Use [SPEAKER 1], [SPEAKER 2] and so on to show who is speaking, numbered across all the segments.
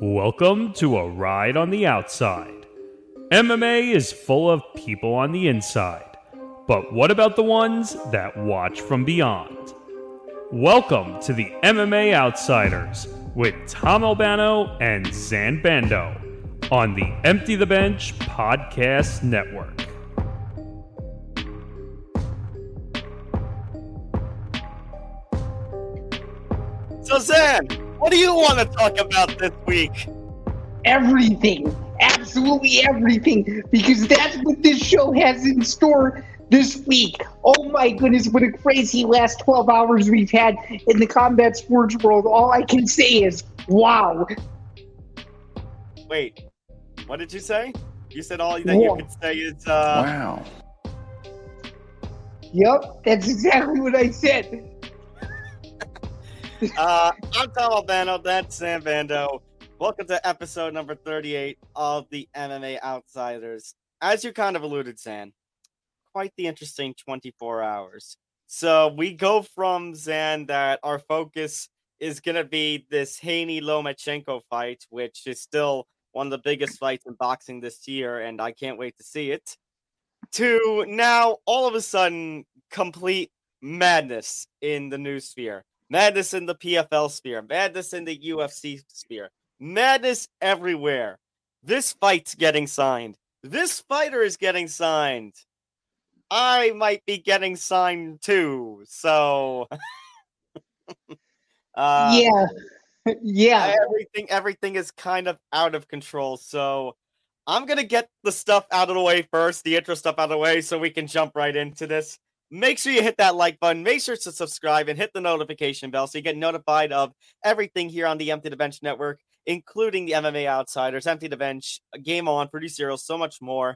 [SPEAKER 1] Welcome to a ride on the outside. MMA is full of people on the inside, but what about the ones that watch from beyond? Welcome to the MMA Outsiders with Tom Albano and Zain Bando on the Empty the Bench Podcast Network.
[SPEAKER 2] So, Zain, what do you want to talk about this week?
[SPEAKER 3] everything, absolutely everything, because that's what this show has in store this week. Oh my goodness, what a crazy last 12 hours we've had in the combat sports world. All I can say is, wow.
[SPEAKER 2] Wait, what did you say? You said all that you
[SPEAKER 3] Wow.
[SPEAKER 2] could say is, uh,
[SPEAKER 4] Wow.
[SPEAKER 3] Yep, that's exactly what I said.
[SPEAKER 2] Uh, I'm Tom Albano, that's Zain Bando. Welcome to episode number 38 of the MMA Outsiders. As you kind of alluded, Zain, quite the interesting 24 hours. So we go from Zain that our focus is going to be this Haney Lomachenko fight, which is still one of the biggest fights in boxing this year, and I can't wait to see it. To now, all of a sudden, complete madness in the news sphere, madness in the PFL sphere, madness in the UFC sphere, madness everywhere. This fight's getting signed. This fighter is getting signed. I might be getting signed too. So, uh,
[SPEAKER 3] yeah, yeah.
[SPEAKER 2] everything everything is kind of out of control. So I'm gonna get the stuff out of the way first, the intro stuff out of the way, so we can jump right into this. Make sure you hit that like button. Make sure to subscribe and hit the notification bell so you get notified of everything here on the Empty the Bench Network, including the MMA Outsiders, Empty the Bench, Game On, Produce Zero, so much more.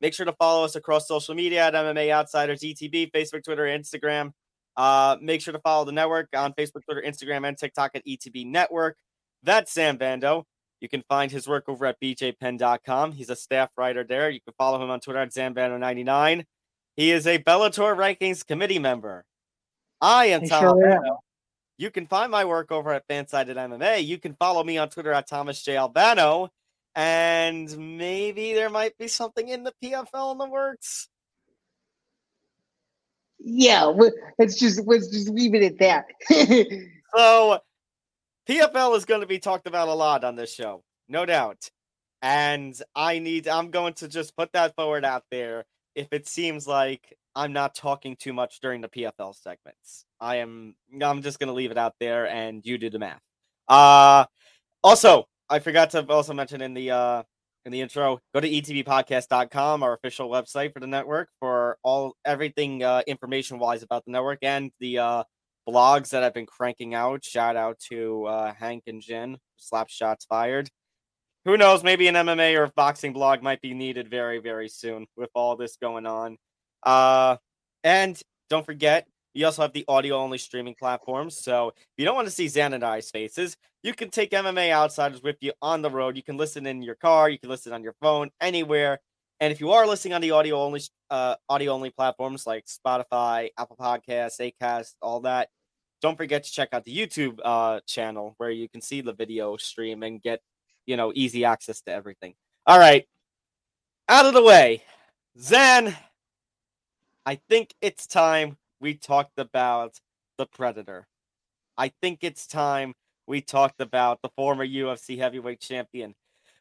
[SPEAKER 2] Make sure to follow us across social media at MMA Outsiders, ETB, Facebook, Twitter, Instagram. Uh, make sure to follow the network on Facebook, Twitter, Instagram, and TikTok at ETB Network. That's Zain Bando. You can find his work over at bjpenn.com. He's a staff writer there. You can follow him on Twitter at Zambando99. He is a Bellator Rankings committee member. I am
[SPEAKER 3] I
[SPEAKER 2] Tom
[SPEAKER 3] sure am.
[SPEAKER 2] You can find my work over at Fansided MMA. You can follow me on Twitter at Thomas J. Albano. And maybe there might be something in the PFL in the works.
[SPEAKER 3] Yeah, let's just let's just leave it at that.
[SPEAKER 2] So, PFL is going to be talked about a lot on this show, no doubt. And I need, I'm going to just put that forward out there if it seems like I'm not talking too much during the PFL segments. I am, I'm just to leave it out there and you do the math. Uh, also, I forgot to also mention in the, uh, in the intro, go to etbpodcast.com, our official website for the network, for all everything uh, information wise about the network and the uh, blogs that I've been cranking out. Shout out to uh, Hank and Jen. Slap shots fired. Who knows? Maybe an MMA or boxing blog might be needed very, very soon with all this going on. Uh, and don't forget, you also have the audio only streaming platforms. So if you don't want to see Zain and I's faces, you can take MMA Outsiders with you on the road. You can listen in your car, you can listen on your phone, anywhere. And if you are listening on the audio only uh, audio only platforms like Spotify, Apple Podcasts, Acast, all that, don't forget to check out the YouTube uh, channel where you can see the video stream and get you know easy access to everything. All right, out of the way, Zain, I think it's time we talked about the Predator. I think it's time we talked about the former UFC heavyweight champion.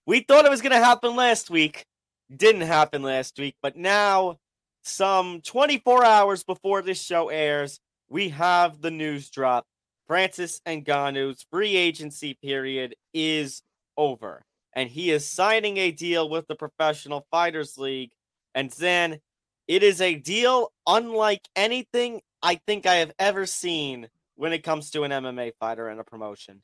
[SPEAKER 2] We thought it was going to happen last week. Didn't happen last week, but now, some 24 hours before this show airs, we have the news drop. Francis and Ngannou's free agency period is over, and he is signing a deal with the Professional Fighters League. And then it is a deal unlike anything I think I have ever seen when it comes to an MMA fighter and a promotion.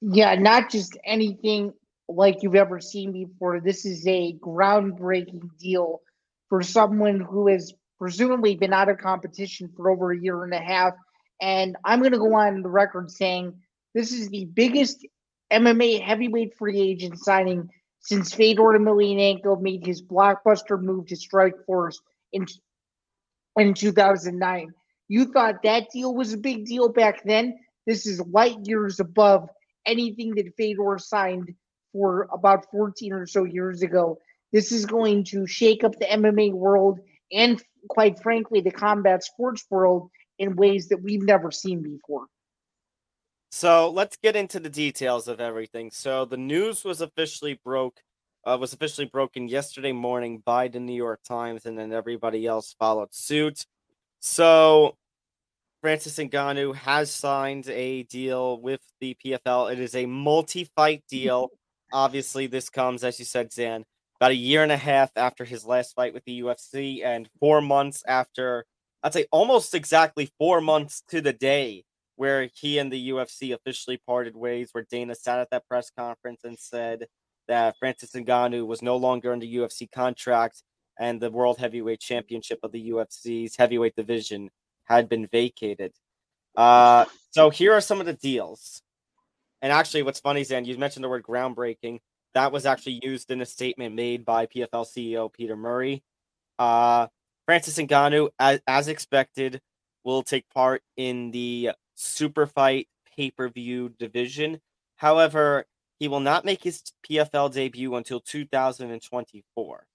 [SPEAKER 3] Yeah, not just anything like you've ever seen before. This is a groundbreaking deal for someone who has presumably been out of competition for over a year and a half. And I'm going to go on the record saying this is the biggest MMA heavyweight free agent signing since Fedor Emelianenko made his blockbuster move to Strikeforce in in 2009. You thought that deal was a big deal back then. This is light years above anything that Fedor signed for about 14 or so years ago. This is going to shake up the MMA world and, quite frankly, the combat sports world in ways that we've never seen before.
[SPEAKER 2] So let's get into the details of everything. So the news was officially broke, uh, was officially broken yesterday morning by the New York Times, and then everybody else followed suit. So Francis Ngannou has signed a deal with the PFL. It is a multi-fight deal. Obviously, this comes, as you said, Zain, about a year and a half after his last fight with the UFC, and four months after, I'd say almost exactly four months to the day where he and the UFC officially parted ways, where Dana sat at that press conference and said that Francis Ngannou was no longer under UFC contract and the World Heavyweight Championship of the UFC's heavyweight division had been vacated. Uh, so here are some of the deals. And actually, what's funny, Zain, you mentioned the word groundbreaking. That was actually used in a statement made by PFL CEO Peter Murray. Uh, Francis Ngannou, as, as expected, will take part in the super fight pay per view division. However, he will not make his PFL debut until 2024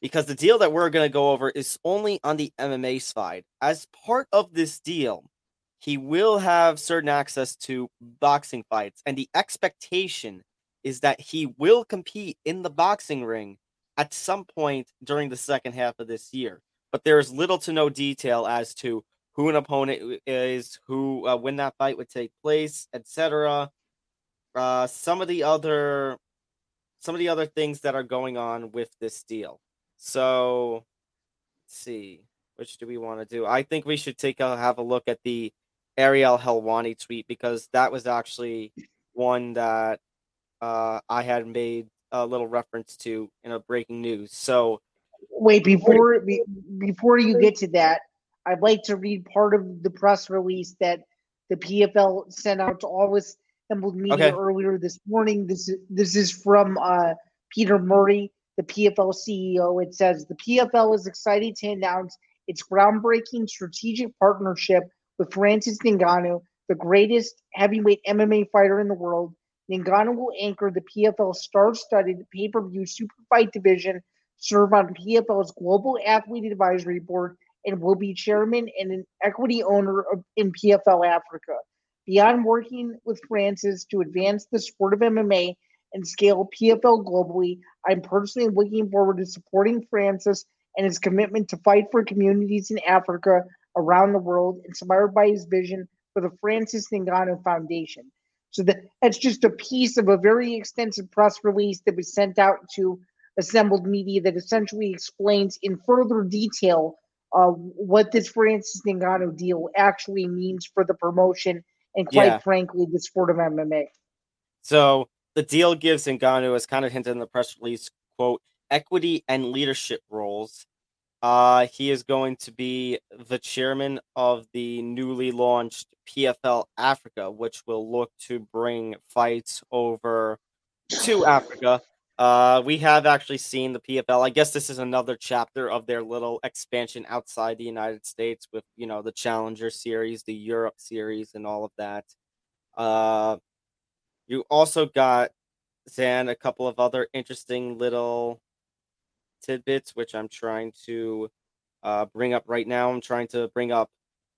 [SPEAKER 2] because the deal that we're going to go over is only on the MMA side. As part of this deal, he will have certain access to boxing fights, and the expectation is that he will compete in the boxing ring at some point during the second half of this year. But there is little to no detail as to who an opponent is, who uh, when that fight would take place, etc. Uh, some of the other, some of the other things that are going on with this deal. So, let's see, which do we want to do? I think we should take a have a look at the Ariel Helwani tweet because that was actually one that uh, I had made a little reference to in a breaking news. So,
[SPEAKER 3] wait before before you get to that, I'd like to read part of the press release that the PFL sent out to all assembled media okay. earlier this morning. This is this is from uh, Peter Murray, the PFL CEO. It says the PFL is excited to announce its groundbreaking strategic partnership with Francis Ngannou, the greatest heavyweight MMA fighter in the world. Ngannou will anchor the PFL star-studded pay-per-view super fight division, serve on PFL's global athlete advisory board, and will be chairman and an equity owner of, in PFL Africa. Beyond working with Francis to advance the sport of MMA and scale PFL globally, I'm personally looking forward to supporting Francis and his commitment to fight for communities in Africa around the world, inspired by his vision for the Francis Ngannou Foundation. So that, that's just a piece of a very extensive press release that was sent out to assembled media that essentially explains in further detail uh, what this Francis Ngannou deal actually means for the promotion and, quite yeah. frankly, the sport of MMA.
[SPEAKER 2] So the deal gives Ngannou, as kind of hinted in the press release, quote, equity and leadership roles. Uh, he is going to be the chairman of the newly launched PFL Africa, which will look to bring fights over to Africa uh, we have actually seen the PFL. I guess this is another chapter of their little expansion outside the United States with, you know, the Challenger series, the Europe series, and all of that. Uh, you also got Zain a couple of other interesting little tidbits, which I'm trying to uh, bring up right now. I'm trying to bring up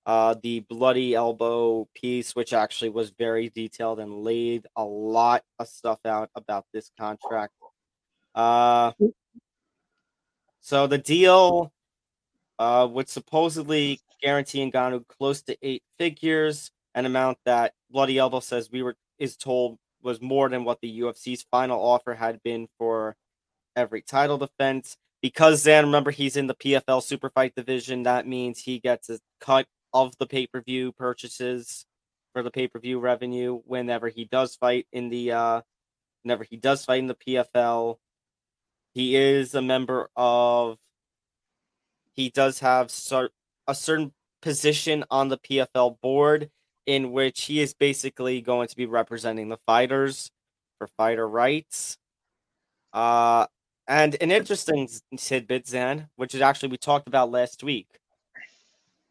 [SPEAKER 2] uh, the bloody elbow piece, which actually was very detailed and laid a lot of stuff out about this contract uh, so the deal uh, would supposedly guarantee Ngannou close to eight figures, an amount that Bloody Elbow says we were is told was more than what the UFC's final offer had been for every title defense. Because Zain, remember he's in the PFL super fight division, that means he gets a cut of the pay-per-view purchases for the pay-per-view revenue whenever he does fight in the uh whenever he does fight in the PFL. He is a member of. He does have a certain position on the PFL board in which he is basically going to be representing the fighters for fighter rights. Uh, and an interesting tidbit, Zain, which is actually we talked about last week.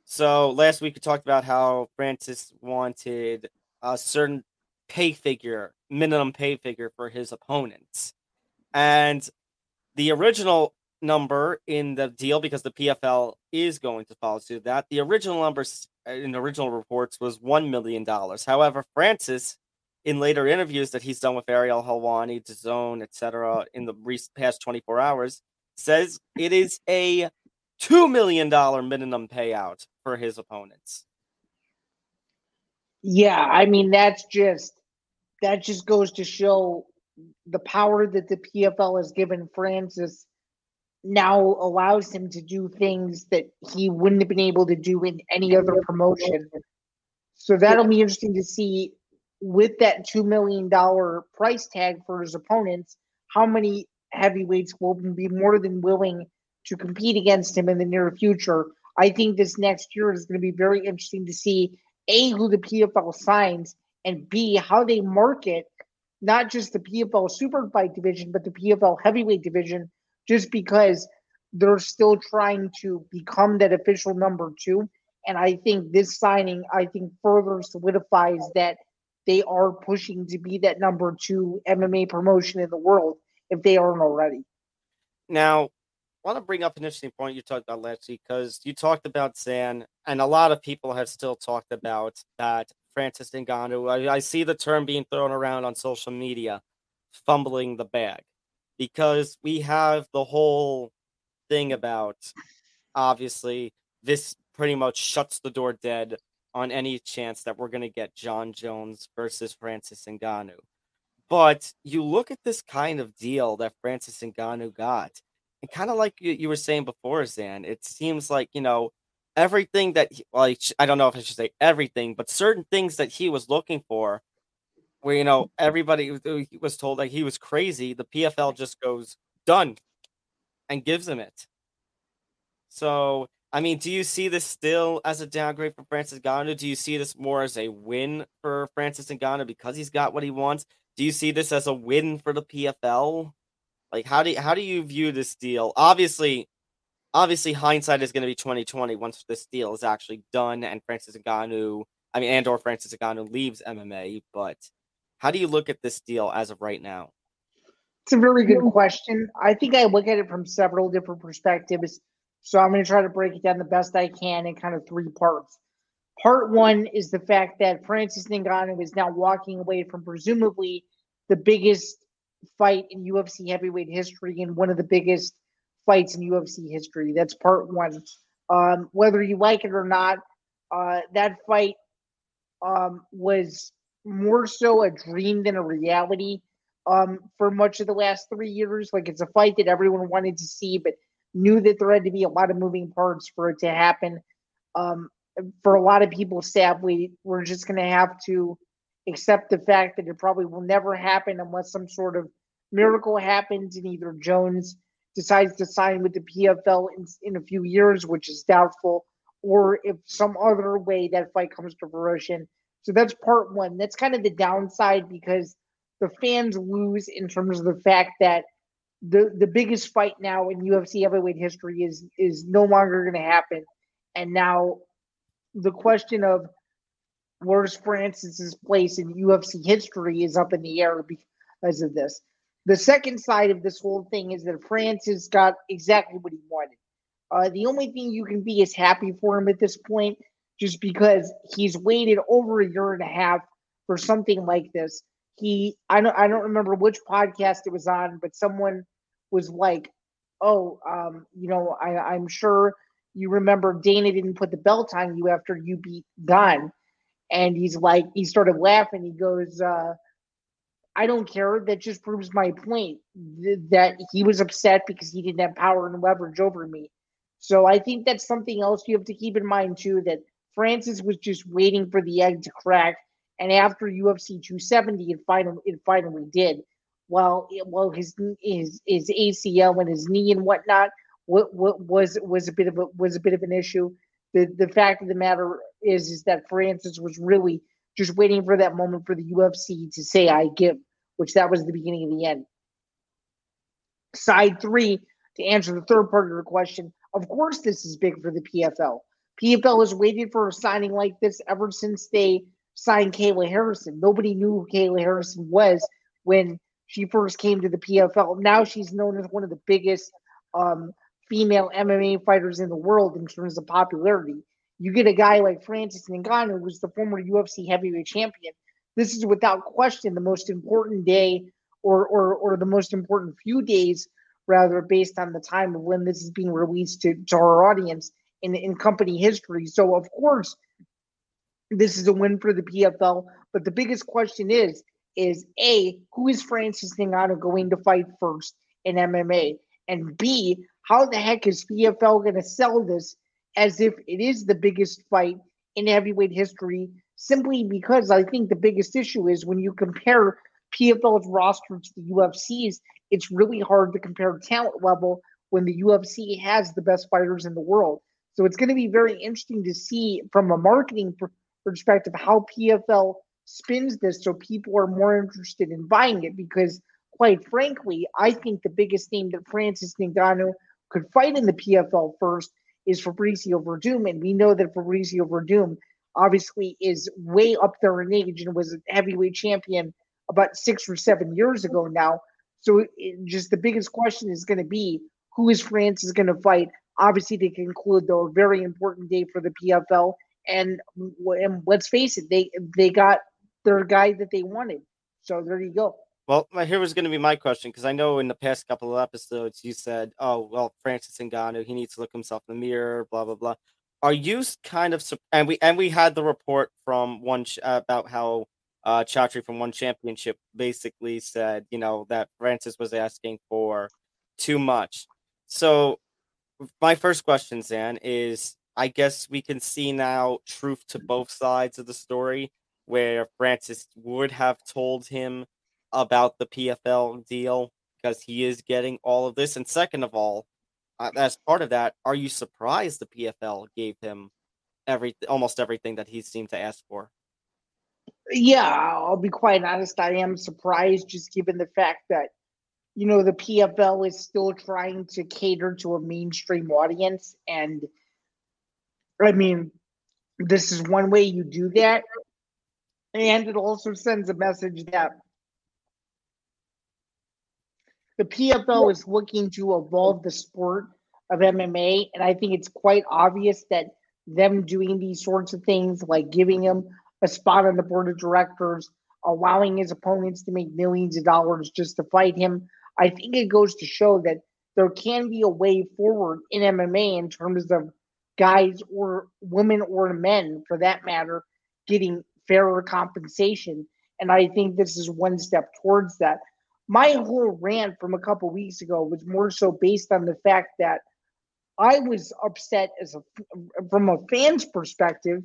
[SPEAKER 2] So last week we talked about how Francis wanted a certain pay figure, minimum pay figure for his opponents. And the original number in the deal, because the PFL is going to follow suit that, the original number uh, in original reports was $1 million. However, Francis, in later interviews that he's done with Ariel Helwani, DAZN, etc., in the past 24 hours, says it is a $2 million minimum payout for his opponents.
[SPEAKER 3] Yeah, I mean that's just that just goes to show the power that the PFL has given Francis now allows him to do things that he wouldn't have been able to do in any other promotion. So that'll be interesting to see with that $2 million price tag for his opponents, how many heavyweights will be more than willing to compete against him in the near future. I think this next year is going to be very interesting to see A, who the PFL signs, and B, how they market not just the PFL super fight division, but the PFL heavyweight division, just because they're still trying to become that official number two. And I think this signing, I think, further solidifies that they are pushing to be that number two MMA promotion in the world if they aren't already.
[SPEAKER 2] Now, I want to bring up an interesting point you talked about last because you talked about Zain, and a lot of people have still talked about that Francis Ngannou. I, I see the term being thrown around on social media, fumbling the bag, because we have the whole thing about obviously this pretty much shuts the door dead on any chance that we're going to get Jon Jones versus Francis Ngannou. But you look at this kind of deal that Francis Ngannou got, and kind of like you, you were saying before, Zain, it seems like, you know, everything that, he, well, I don't know if I should say everything, but certain things that he was looking for, where, you know, everybody was told that he was crazy, the PFL just goes, done, and gives him it. So I mean, do you see this still as a downgrade for Francis Ngannou? Do you see this more as a win for Francis Ngannou because he's got what he wants? Do you see this as a win for the PFL? Like, how do you, how do you view this deal? Obviously, obviously, hindsight is going to be twenty twenty once this deal is actually done and Francis Ngannou, I mean, and or Francis Ngannou leaves MMA. But how do you look at this deal as of right now?
[SPEAKER 3] It's a very good question. I think I look at it from several different perspectives so I'm going to try to break it down the best I can in kind of three parts. Part one is the fact that Francis Ngannou is now walking away from presumably the biggest fight in UFC heavyweight history and one of the biggest fights in UFC history. That's part one. Um, whether you like it or not, uh, that fight um, was more so a dream than a reality um, for much of the last three years. Like it's a fight that everyone wanted to see, but knew that there had to be a lot of moving parts for it to happen. Um, for a lot of people, sadly, we're just going to have to accept the fact that it probably will never happen unless some sort of miracle happens and either Jones decides to sign with the PFL in, in a few years, which is doubtful, or if some other way that fight comes to fruition. So that's part one. That's kind of the downside because the fans lose in terms of the fact that the the biggest fight now in UFC heavyweight history is is no longer going to happen, and now the question of where's Francis's place in UFC history is up in the air because of this. The second side of this whole thing is that Francis got exactly what he wanted. Uh, the only thing you can be is happy for him at this point, just because he's waited over a year and a half for something like this. He, I don't, I don't remember which podcast it was on, but someone was like, oh, um, you know, I, I'm sure you remember Dana didn't put the belt on you after you beat Gane. And he's like, he started laughing. He goes, uh, I don't care. That just proves my point th- that he was upset because he didn't have power and leverage over me. So I think that's something else you have to keep in mind too. That Francis was just waiting for the egg to crack, and after UFC 270, it finally it finally did well, well, his his his ACL and his knee and whatnot what, what was was a bit of a was a bit of an issue. The the fact of the matter is is that Francis was really just waiting for that moment for the UFC to say I give, which that was the beginning of the end. Side three, to answer the third part of your question, of course this is big for the PFL. PFL has waited for a signing like this ever since they signed Kayla Harrison. Nobody knew who Kayla Harrison was when she first came to the PFL. Now she's known as one of the biggest um, female MMA fighters in the world in terms of popularity. You get a guy like Francis Ngannou, who's the former UFC heavyweight champion. This is without question the most important day or, or, or the most important few days, rather, based on the time of when this is being released to, to our audience in, in company history. So, of course, this is a win for the PFL. But the biggest question is, is A, who is Francis Ngannou going to fight first in MMA? And B, how the heck is PFL going to sell this as if it is the biggest fight in heavyweight history? Simply because I think the biggest issue is when you compare PFL's roster to the UFC's, it's really hard to compare talent level when the UFC has the best fighters in the world. So it's going to be very interesting to see from a marketing perspective how PFL spins this so people are more interested in buying it because quite frankly, I think the biggest name that Francis Ngannou could fight in the PFL first is Fabricio Werdum. And we know that Fabricio Werdum obviously is way up there in age and was a heavyweight champion about six or seven years ago now. So it, just the biggest question is going to be who is Francis is going to fight? Obviously, to conclude, though, a very important day for the PFL. And, and let's face it, they they got their guy that they wanted. So there you go.
[SPEAKER 2] Well, here was going to be my question because I know in the past couple of episodes you said, "Oh, well, Francis Ngannou, he needs to look himself in the mirror." Blah blah blah. Are you kind of and we and we had the report from one ch- about how uh from One Championship basically said, you know, that Francis was asking for too much. So my first question, Zain, is I guess we can see now truth to both sides of the story where Francis would have told him about the PFL deal because he is getting all of this. And second of all, uh, as part of that, are you surprised the PFL gave him every almost everything that he seemed to ask for?
[SPEAKER 3] Yeah, I'll be quite honest. I am surprised just given the fact that you know the PFL is still trying to cater to a mainstream audience and I mean this is one way you do that and it also sends a message that the PFL is looking to evolve the sport of MMA. And I think it's quite obvious that them doing these sorts of things, like giving him a spot on the board of directors, allowing his opponents to make millions of dollars just to fight him, I think it goes to show that there can be a way forward in MMA in terms of guys or women or men, for that matter, getting fairer compensation. And I think this is one step towards that. My whole rant from a couple weeks ago was more so based on the fact that I was upset as a from a fan's perspective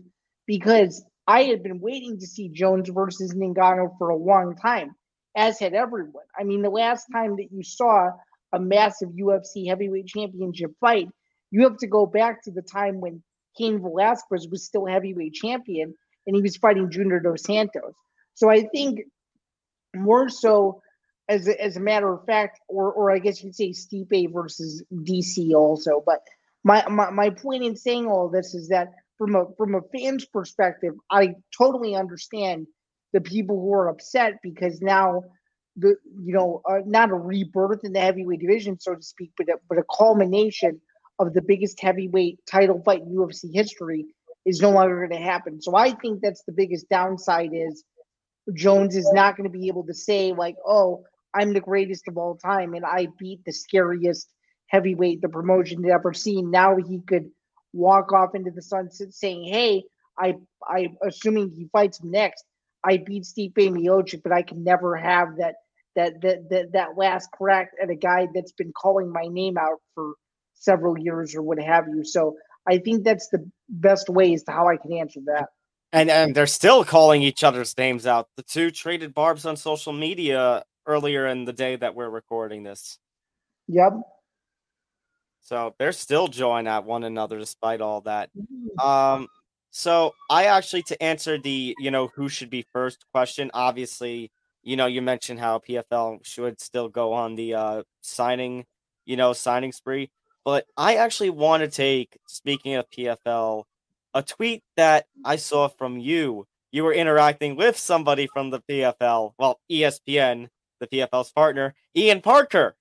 [SPEAKER 3] because I had been waiting to see Jones versus Ngannou for a long time, as had everyone. I mean, the last time that you saw a massive UFC heavyweight championship fight, you have to go back to the time when Cain Velasquez was still heavyweight champion and he was fighting Junior Dos Santos. So I think more so as a, as a matter of fact, or or I guess you'd say Stipe versus DC also. But my, my my point in saying all this is that from a from a fan's perspective, I totally understand the people who are upset because now the you know uh, not a rebirth in the heavyweight division, so to speak, but a, but a culmination of the biggest heavyweight title fight in UFC history is no longer going to happen. So I think that's the biggest downside is Jones is not going to be able to say like, "Oh, I'm the greatest of all time and I beat the scariest heavyweight the promotion had ever seen." Now he could walk off into the sunset saying, "Hey, I I assuming he fights next, I beat Stipe Miocic, but I can never have that that that that, that last crack at a guy that's been calling my name out for several years or what have you." So I think that's the best way to how I can answer that.
[SPEAKER 2] And and they're still calling each other's names out. The two traded barbs on social media earlier in the day that we're recording this.
[SPEAKER 3] Yep.
[SPEAKER 2] So they're still joining at one another despite all that. Mm. Um so I actually to answer the, you know, who should be first question, obviously, you know, you mentioned how PFL should still go on the uh signing, you know, signing spree. But I actually want to take, speaking of PFL, a tweet that I saw from you you were interacting with somebody from the PFL, well, ESPN, the PFL's partner, Ian Parker,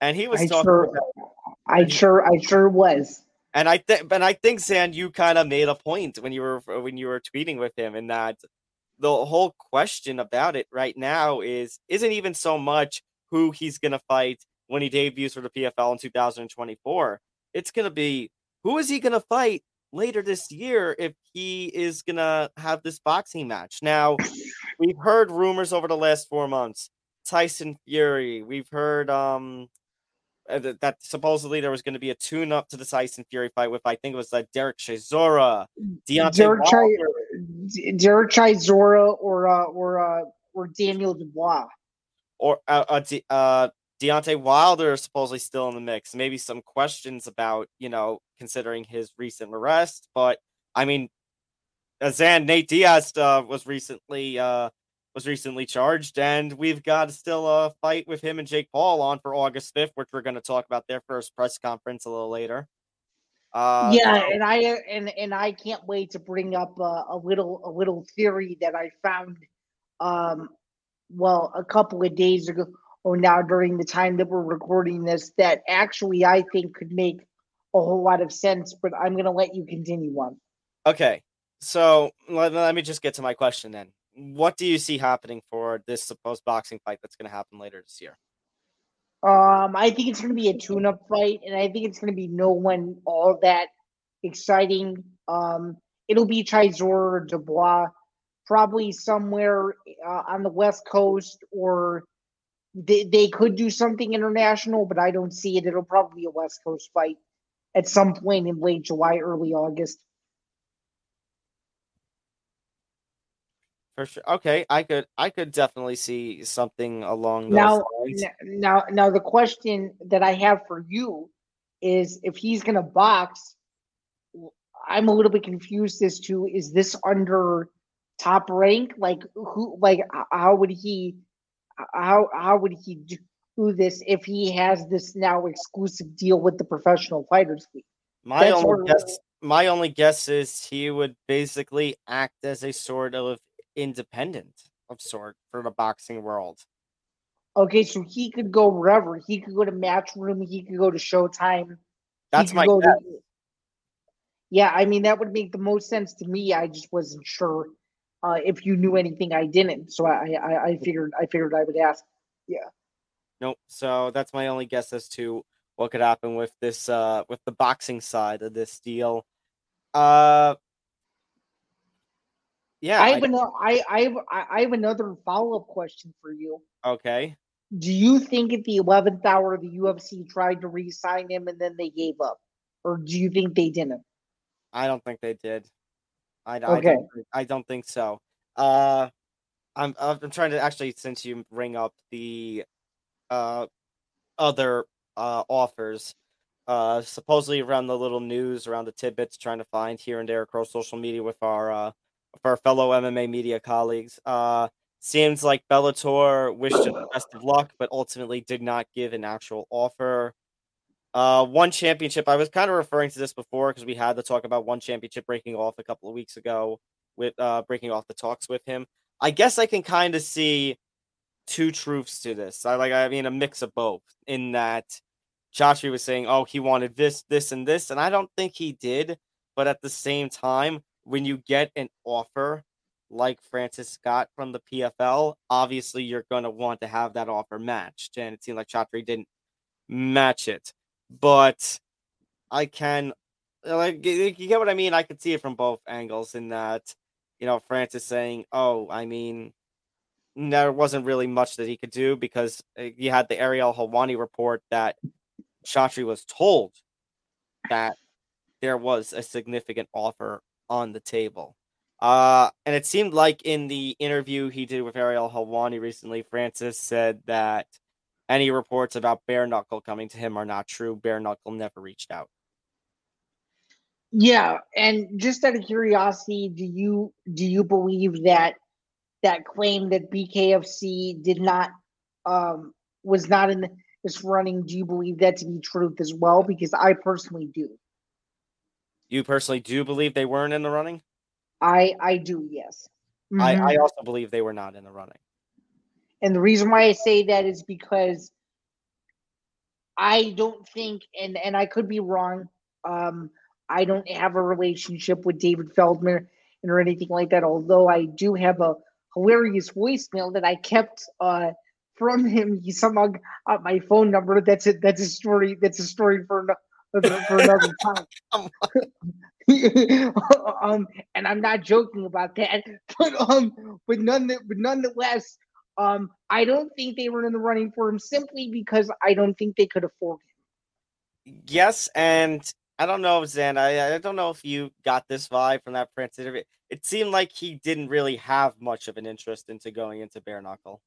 [SPEAKER 2] and he was
[SPEAKER 3] I
[SPEAKER 2] talking.
[SPEAKER 3] sure,
[SPEAKER 2] about,
[SPEAKER 3] I sure, I sure was.
[SPEAKER 2] and I think, but I think, Zain, you kind of made a point when you were when you were tweeting with him, in that the whole question about it right now is isn't even so much who he's gonna fight when he debuts for the PFL in 2024. It's gonna be who is he gonna fight later this year if he is gonna have this boxing match. Now, we've heard rumors over the last four months. Tyson Fury. We've heard um uh, that, that supposedly there was going to be a tune up to the Tyson Fury fight with I think it was like Derek Chisora, Deontay
[SPEAKER 3] Derek
[SPEAKER 2] Wilder,
[SPEAKER 3] Derek Chisora or uh, or uh, or Daniel Dubois.
[SPEAKER 2] or uh, uh, De- uh Deontay Wilder is supposedly still in the mix. Maybe some questions about you know considering his recent arrest, but I mean, Zain Nate Diaz uh, was recently uh was recently charged, and we've got still a fight with him and Jake Paul on for August fifth, which we're going to talk about their first press conference a little later. Uh,
[SPEAKER 3] yeah, and I and and I can't wait to bring up uh, a little a little theory that I found, um, well, a couple of days ago or now during the time that we're recording this that actually I think could make a whole lot of sense. But I'm gonna let you continue on.
[SPEAKER 2] Okay, so let, let me just get to my question then. What do you see happening for this supposed boxing fight that's going to happen later this year?
[SPEAKER 3] Um, I think it's going to be a tune-up fight, and I think it's going to be no one all that exciting. Um, it'll be Chisora or Dubois, probably somewhere uh, on the West Coast, or they they could do something international, but I don't see it. It'll probably be a West Coast fight at some point in late July, early August.
[SPEAKER 2] For sure. Okay, I could I could definitely see something along those
[SPEAKER 3] Now,
[SPEAKER 2] lines.
[SPEAKER 3] now, now, the question that I have for you is: if he's going to box, I'm a little bit confused as to is this under top rank? Like who? Like how would he? How how would he do this if he has this now exclusive deal with the Professional Fighters League?
[SPEAKER 2] My
[SPEAKER 3] that's
[SPEAKER 2] only guess my only guess is he would basically act as a sort of independent of sort for the boxing world.
[SPEAKER 3] Okay, so he could go wherever. He could go to Matchroom. He could go to Showtime.
[SPEAKER 2] That's my
[SPEAKER 3] go to- yeah, I mean that would make the most sense to me. I just wasn't sure uh, if you knew anything I didn't, so I, I I figured I figured I would ask. Yeah.
[SPEAKER 2] Nope. So that's my only guess as to what could happen with this uh with the boxing side of this deal. Uh yeah.
[SPEAKER 3] I
[SPEAKER 2] I-
[SPEAKER 3] have I I have, I have another follow up question for you.
[SPEAKER 2] okay.
[SPEAKER 3] Do you think at the eleventh hour the UFC tried to re-sign him and then they gave up, or do you think they didn't?
[SPEAKER 2] I don't think they did. I, I
[SPEAKER 3] Okay.
[SPEAKER 2] don't. think- I don't think so. Uh, I'm. I'm trying to actually, since you bring up the, uh, other uh offers, uh, supposedly around the little news, around the tidbits, trying to find here and there across social media with our uh, with our fellow MMA media colleagues. Uh, seems like Bellator wished him the best of luck, but ultimately did not give an actual offer. Uh, one championship. I was kind of referring to this before because we had to talk about one championship breaking off a couple of weeks ago with uh breaking off the talks with him. I guess I can kind of see two truths to this. I like. I mean, a mix of both. In that, Joshua was saying, "Oh, he wanted this, this, and this," and I don't think he did. But at the same time, when you get an offer like Francis Scott from the PFL, obviously you're going to want to have that offer matched. And it seemed like Chatri didn't match it. But I can, like, you get what I mean? I could see it from both angles in that, you know, Francis saying, oh, I mean, there wasn't really much that he could do because uh, you had the Ariel Helwani report that Chatri was told that there was a significant offer on the table. Uh, and it seemed like in the interview he did with Ariel Helwani recently, Francis said that any reports about Bare Knuckle coming to him are not true. Bare Knuckle never reached out.
[SPEAKER 3] Yeah, and just out of curiosity, do you do you believe that that claim that BKFC did not um was not in this running? Do you believe that to be truth as well? Because I personally do.
[SPEAKER 2] You personally do believe they weren't in the running?
[SPEAKER 3] I I do. Yes,
[SPEAKER 2] I,
[SPEAKER 3] Mhm.
[SPEAKER 2] I also believe they were not in the running.
[SPEAKER 3] And the reason why I say that is because I don't think, and and I could be wrong. Um, I don't have a relationship with David Feldman or anything like that. Although I do have a hilarious voicemail that I kept uh, from him. He somehow got my phone number. That's it. That's a story. That's a story for for another time. Um, and I'm not joking about that. But um, but none, but nonetheless, um, I don't think they were in the running for him simply because I don't think they could afford him.
[SPEAKER 2] Yes, and I don't know, Zain. I, I don't know if you got this vibe from that Prince interview. It seemed like he didn't really have much of an interest into going into bare knuckle.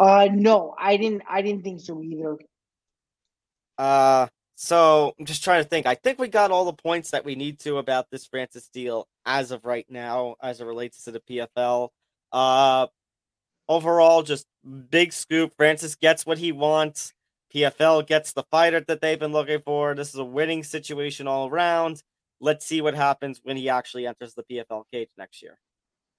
[SPEAKER 3] Uh, no, I didn't. I didn't think so either.
[SPEAKER 2] Uh, so I'm just trying to think. I think we got all the points that we need to about this Francis deal as of right now, as it relates to the PFL. Uh, overall, just big scoop. Francis gets what he wants. PFL gets the fighter that they've been looking for. This is a winning situation all around. Let's see what happens when he actually enters the PFL cage next year.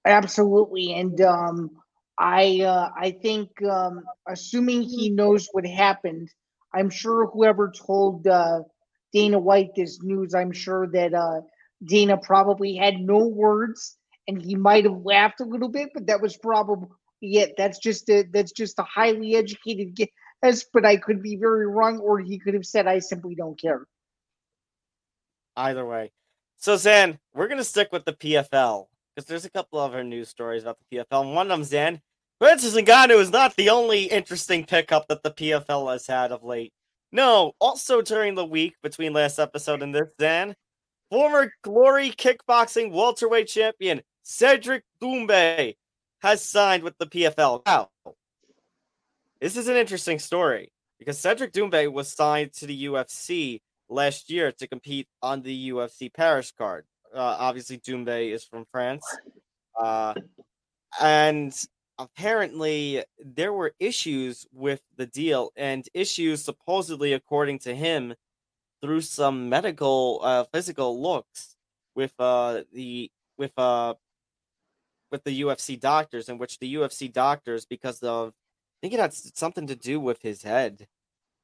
[SPEAKER 3] Absolutely, and um, I uh, I think um, assuming he knows what happened, I'm sure whoever told uh, Dana White this news, I'm sure that uh, Dana probably had no words, and he might have laughed a little bit, but that was probably it. That's just a that's just a highly educated guess, but I could be very wrong, or he could have said, "I simply don't care."
[SPEAKER 2] Either way. So, Zain, we're to stick with the PFL because there's a couple other news stories about the PFL. And one of them, Zain, Francis Ngannou is not the only interesting pickup that the PFL has had of late. No, also during the week between last episode and this, then former Glory kickboxing welterweight champion Cedric Doumbé has signed with the PFL. Now, this is an interesting story because Cedric Doumbé was signed to the UFC last year to compete on the UFC Paris card. Uh, obviously, Doumbé is from France. Uh, and apparently, there were issues with the deal, and issues supposedly, according to him, through some medical, uh, physical looks with uh, the with uh, with the UFC doctors, in which the UFC doctors, because of I think it had something to do with his head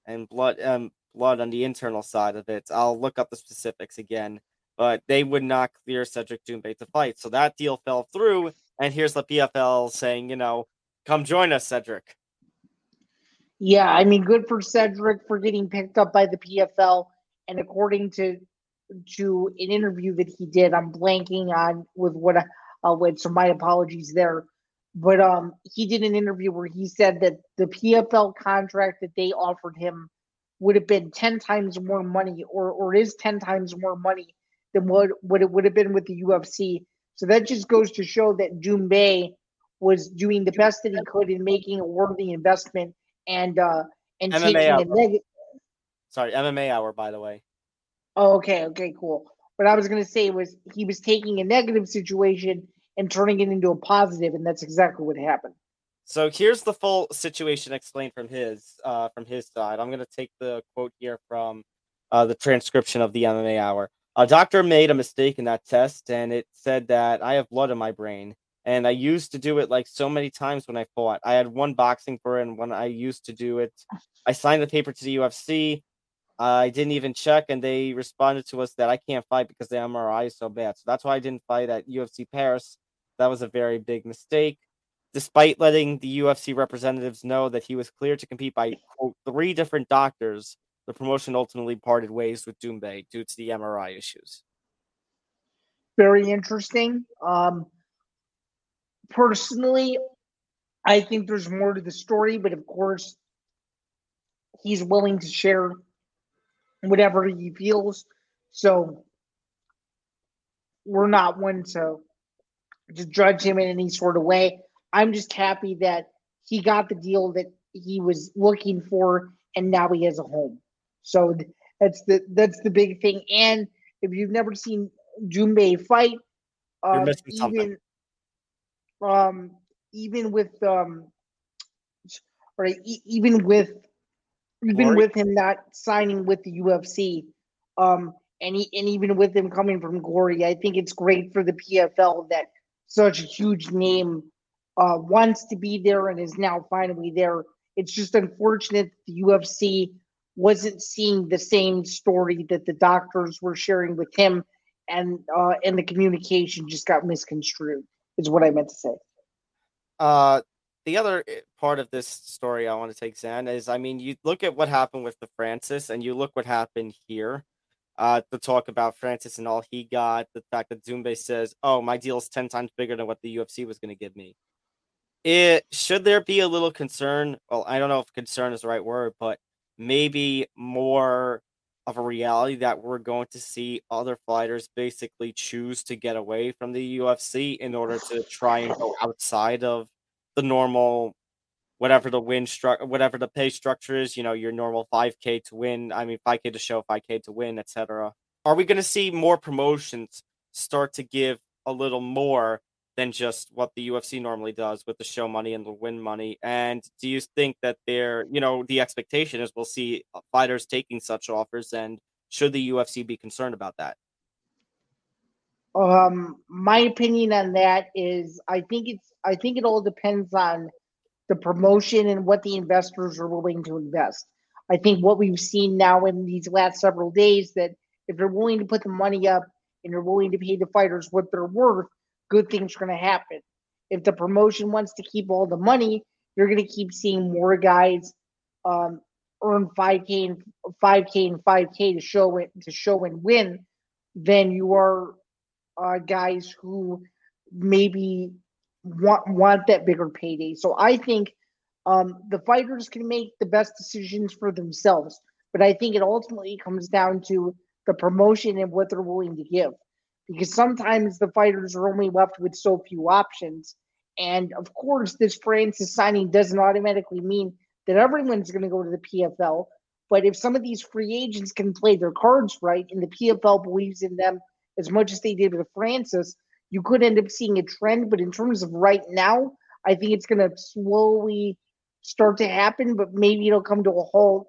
[SPEAKER 2] and blood um blood on the internal side of it. I'll look up the specifics again, but they would not clear Cedric Doumbé to fight. So that deal fell through, and here's the PFL saying, you know, come join us, Cedric.
[SPEAKER 3] Yeah, I mean, good for Cedric for getting picked up by the PFL, and according to to an interview that he did, I'm blanking on with what I, uh, with so my apologies there, but um, he did an interview where he said that the PFL contract that they offered him would have been ten times more money, or or is ten times more money than what what it would have been with the UFC. So that just goes to show that Doumbé was doing the best that he could in making a worthy investment and uh and
[SPEAKER 2] MMA
[SPEAKER 3] taking a
[SPEAKER 2] hour.
[SPEAKER 3] negative.
[SPEAKER 2] Sorry, MMA hour, by the way.
[SPEAKER 3] Oh, okay, okay, cool. What I was gonna say was he was taking a negative situation and turning it into a positive, and that's exactly what happened.
[SPEAKER 2] So here's the full situation explained from his uh from his side. I'm gonna take the quote here from uh the transcription of the MMA hour. A doctor made a mistake in that test, and it said that I have blood in my brain. And I used to do it like so many times when I fought. I had one boxing for it, and when I used to do it, I signed the paper to the UFC. I didn't even check, and they responded to us that I can't fight because the MRI is so bad. So that's why I didn't fight at UFC Paris. That was a very big mistake. Despite letting the UFC representatives know that he was cleared to compete by quote, three different doctors, the promotion ultimately parted ways with Doumbé due to the MRI issues.
[SPEAKER 3] Very interesting. Um, personally, I think there's more to the story, but of course, he's willing to share whatever he feels. So we're not one to to judge him in any sort of way. I'm just happy that he got the deal that he was looking for, and now he has a home. So that's the that's the big thing. And if you've never seen Doumbé fight, um,
[SPEAKER 2] missing something.
[SPEAKER 3] even um even with um right e- even with even
[SPEAKER 2] Glory?
[SPEAKER 3] with him not signing with the UFC um and he, and even with him coming from Glory I think it's great for the PFL that such a huge name uh, wants to be there and is now finally there. It's just unfortunate the UFC wasn't seeing the same story that the doctors were sharing with him, and uh, and the communication just got misconstrued. Is what I meant to say.
[SPEAKER 2] Uh, the other eh, part of this story I want to take Zain is, I mean, you look at what happened with the Francis, and you look what happened here. Uh, to talk about Francis and all he got, the fact that Doumbé says, "Oh, my deal is ten times bigger than what the UFC was going to give me." It should there be a little concern? Well, I don't know if concern is the right word, but maybe more of a reality that we're going to see other fighters basically choose to get away from the UFC in order to try and go outside of the normal whatever the win structure whatever the pay structure is, you know, your normal 5k to win, I mean 5k to show, 5k to win, etc. Are we going to see more promotions start to give a little more than just what the UFC normally does with the show money and the win money? And do you think that they're, you know, the expectation is we'll see uh, fighters taking such offers and should the UFC be concerned about that?
[SPEAKER 3] Um, my opinion on that is I think it's I think it all depends on the promotion and what the investors are willing to invest. I think what we've seen now in these last several days that if they're willing to put the money up and they're willing to pay the fighters what they're worth, good things are going to happen. If the promotion wants to keep all the money, you're going to keep seeing more guys um, earn 5k and 5k and 5k to show it to show and win than you are uh, guys who maybe want want that bigger payday. So I think um, the fighters can make the best decisions for themselves, but I think it ultimately comes down to the promotion and what they're willing to give because sometimes the fighters are only left with so few options. And of course, this Francis signing doesn't automatically mean that everyone's going to go to the PFL. But if some of these free agents can play their cards right and the PFL believes in them as much as they did with Francis, you could end up seeing a trend. But in terms of right now, I think it's going to slowly start to happen, but maybe it'll come to a halt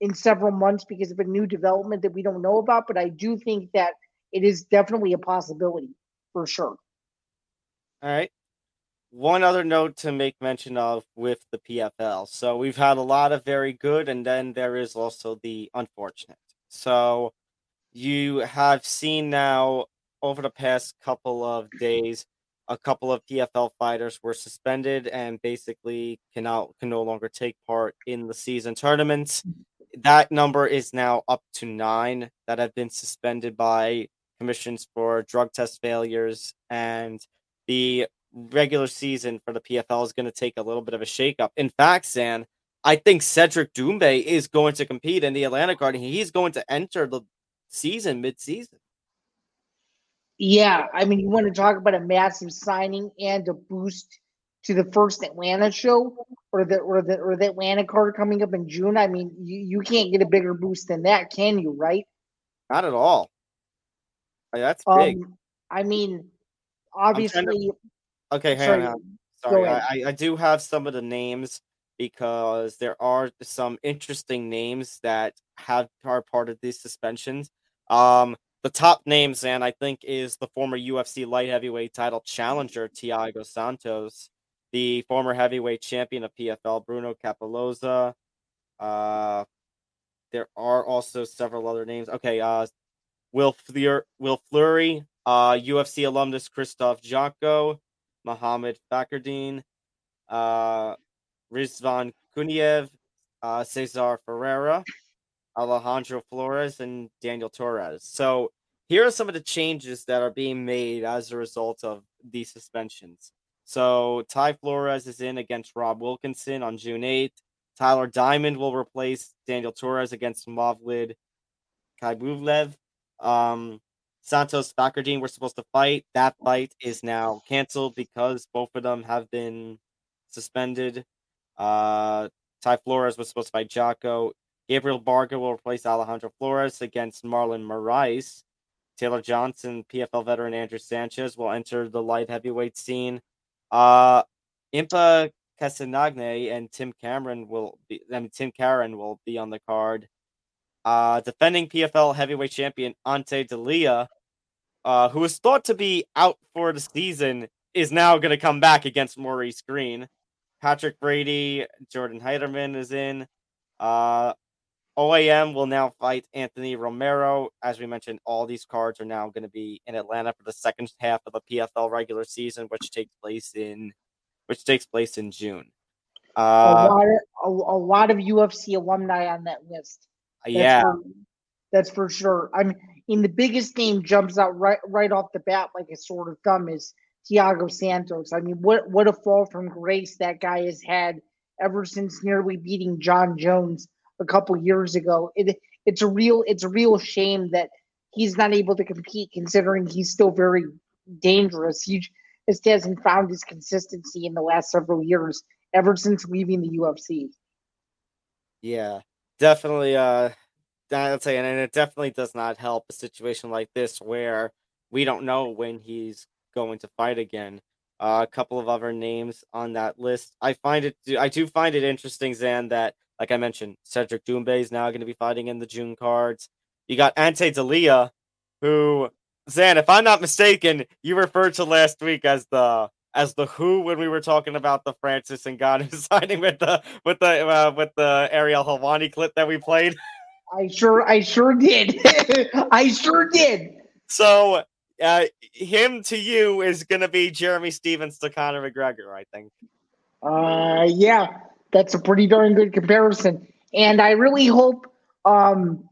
[SPEAKER 3] in several months because of a new development that we don't know about. But I do think that it is definitely a possibility for sure.
[SPEAKER 2] All right. One other note to make mention of with the PFL. So we've had a lot of very good, and then there is also the unfortunate. So you have seen now over the past couple of days, a couple of PFL fighters were suspended and basically cannot can no longer take part in the season tournaments. That number is now up to nine that have been suspended by commissions for drug test failures, and the regular season for the PFL is going to take a little bit of a shakeup. In fact, Zain, I think Cedric Doumbé is going to compete in the Atlanta card, and he's going to enter the season mid-season.
[SPEAKER 3] Yeah, I mean, you want to talk about a massive signing and a boost to the first Atlanta show, or the or the or the Atlanta card coming up in June. I mean, you, you can't get a bigger boost than that, can you? Right?
[SPEAKER 2] Not at all. That's big. Um,
[SPEAKER 3] I mean, obviously.
[SPEAKER 2] To... Okay, hang sorry, on. Sorry, I, I do have some of the names because there are some interesting names that have are part of these suspensions. Um, the top names, and I think, is the former UFC light heavyweight title challenger Thiago Santos, the former heavyweight champion of PFL Bruno Cappelozza. Uh, there are also several other names. Okay, uh, Will Fleur, Will Fleury, uh, UFC alumnus Krzysztof Jotko, Mohamed Fakhreddine, uh, Rizvan Kuniev, uh, Cesar Ferreira, Alejandro Flores, and Daniel Torres. So here are some of the changes that are being made as a result of these suspensions. So Ty Flores is in against Rob Wilkinson on June 8th. Tyler Diamond will replace Daniel Torres against Movlid Khaybulaev. Um, Santos Fakhreddine were supposed to fight. That fight is now canceled because both of them have been suspended. Uh, Ty Flores was supposed to fight Jotko. Gabriel Braga will replace Alejandro Flores against Marlon Moraes. Taylor Johnson, PFL veteran Andrew Sanchez will enter the light heavyweight scene. Uh, Impa Kasanganay and Tim Cameron will be. I mean, Tim Karen will be on the card. Uh, defending PFL heavyweight champion Ante Delija, uh, was thought to be out for the season, is now going to come back against Maurice Greene. Patrick Brady, Jordan Heiderman is in. Uh, OAM will now fight Anthony Romero. As we mentioned, all these cards are now going to be in Atlanta for the second half of the PFL regular season, which takes place in which takes place in June.
[SPEAKER 3] Uh, a, lot of, a, a, lot of UFC alumni on that list.
[SPEAKER 2] Uh, that's yeah,
[SPEAKER 3] for, that's for sure. I mean, in the biggest name jumps out right right off the bat like a sort of thumb is Thiago Santos. I mean, what what a fall from grace that guy has had ever since nearly beating Jon Jones a couple years ago. It it's a real it's a real shame that he's not able to compete considering he's still very dangerous. He just hasn't found his consistency in the last several years ever since leaving the UFC.
[SPEAKER 2] Yeah, definitely uh I'd say and it definitely does not help a situation like this where we don't know when he's going to fight again. Uh, a couple of other names on that list. I find it I do find it interesting, Zain, that like I mentioned, Cedric Doumbé is now going to be fighting in the June cards. You got Ante Delija, who Zain, if I'm not mistaken, you referred to last week as the as the Who when we were talking about the Francis Ngannou signing with the with the uh, with the Ariel Helwani clip that we played.
[SPEAKER 3] I sure I sure did. I sure did.
[SPEAKER 2] So uh, him to you is going to be Jeremy Stephens to Conor McGregor, I think.
[SPEAKER 3] Uh, yeah, that's a pretty darn good comparison. And I really hope, um,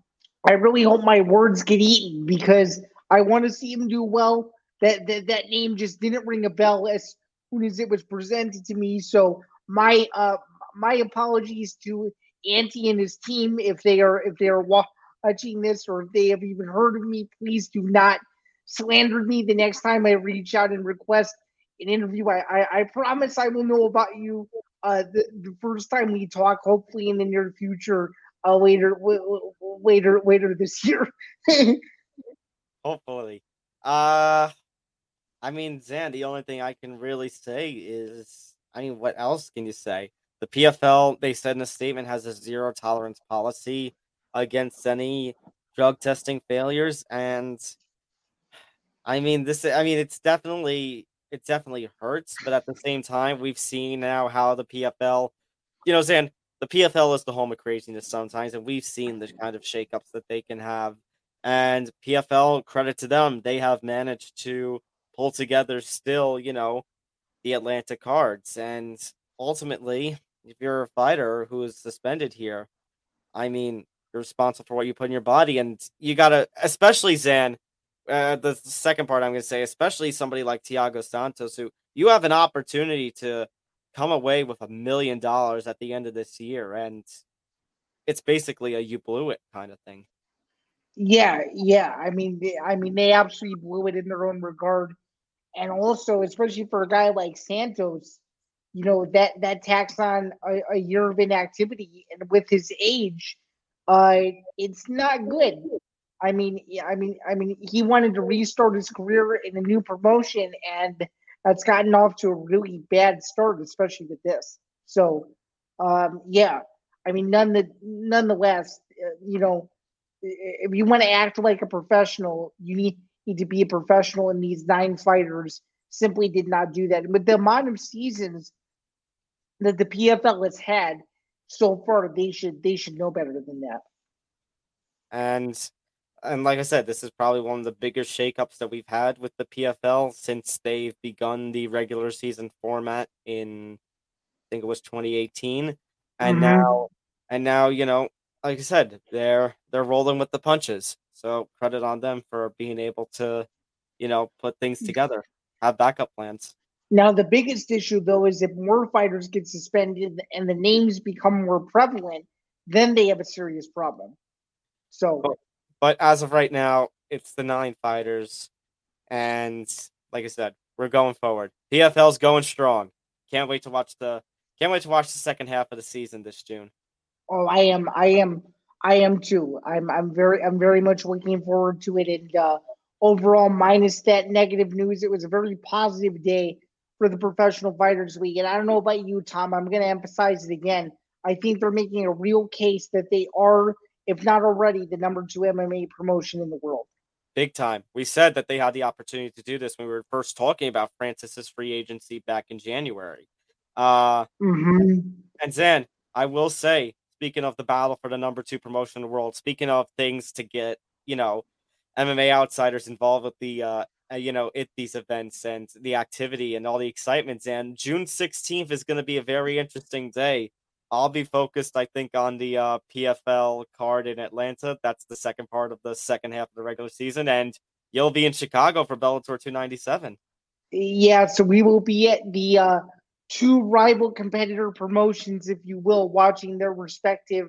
[SPEAKER 3] I really hope my words get eaten because I want to see him do well. That, that that name just didn't ring a bell as soon as it was presented to me. So my uh my apologies to Ante and his team if they are if they are watching this or if they have even heard of me. Please do not slander me the next time I reach out and request an interview. I I, I promise I will know about you uh, the, the first time we talk, hopefully in the near future, uh, later, w- later, later this year.
[SPEAKER 2] hopefully. Uh, I mean, Zain, the only thing I can really say is, I mean, what else can you say? The PFL, they said in a statement, has a zero tolerance policy against any drug testing failures, and I mean, this. I mean, it's definitely it definitely hurts, but at the same time, we've seen now how the PFL, you know, Zain, the PFL is the home of craziness sometimes, and we've seen the kind of shakeups that they can have. And PFL, credit to them, they have managed to pull together still, you know, the Atlanta cards. And ultimately, if you're a fighter who is suspended here, I mean, you're responsible for what you put in your body. And you got to, especially Zain, uh, the second part I'm going to say, especially somebody like Thiago Santos, who you have an opportunity to come away with a million dollars at the end of this year, and it's basically a you blew it kind of thing.
[SPEAKER 3] Yeah, yeah. I mean, they, I mean, they absolutely blew it in their own regard, and also, especially for a guy like Santos, you know that that tax on a, a year of inactivity, and with his age, uh, it's not good. I mean, I mean, I mean, he wanted to restart his career in a new promotion, and that's gotten off to a really bad start, especially with this. So, um, yeah, I mean, none the, nonetheless, uh, you know, if you want to act like a professional, you need, need to be a professional, and these nine fighters simply did not do that. With the amount of seasons that the PFL has had so far, they should they should know better than that.
[SPEAKER 2] And and like I said, this is probably one of the biggest shakeups that we've had with the PFL since they've begun the regular season format in I think it was 2018. And mm-hmm. now and now, you know, like I said, they're they're rolling with the punches. So credit on them for being able to, you know, put things mm. together, have backup plans.
[SPEAKER 3] Now the biggest issue though is if more fighters get suspended and the names become more prevalent, then they have a serious problem. So
[SPEAKER 2] but as of right now, it's the nine fighters, and like I said, we're going forward. PFL's going strong. Can't wait to watch the can't wait to watch the second half of the season this June.
[SPEAKER 3] Oh, I am, I am, I am too. I'm, I'm very, I'm very much looking forward to it. And uh, overall, minus that negative news, it was a very positive day for the Professional Fighters League. And I don't know about you, Tom. I'm going to emphasize it again. I think they're making a real case that they are if not already, the number two MMA promotion in the world.
[SPEAKER 2] Big time. We said that they had the opportunity to do this when we were first talking about Francis's free agency back in January. Uh,
[SPEAKER 3] hmm
[SPEAKER 2] and then I will say, speaking of the battle for the number two promotion in the world, speaking of things to get, you know, MMA outsiders involved with the, uh, uh, you know, it these events and the activity and all the excitement. And June 16th is going to be a very interesting day. I'll be focused, I think, on the uh, PFL card in Atlanta. That's the second part of the second half of the regular season. And you'll be in Chicago for Bellator 297.
[SPEAKER 3] Yeah, so we will be at the uh, two rival competitor promotions, if you will, watching their respective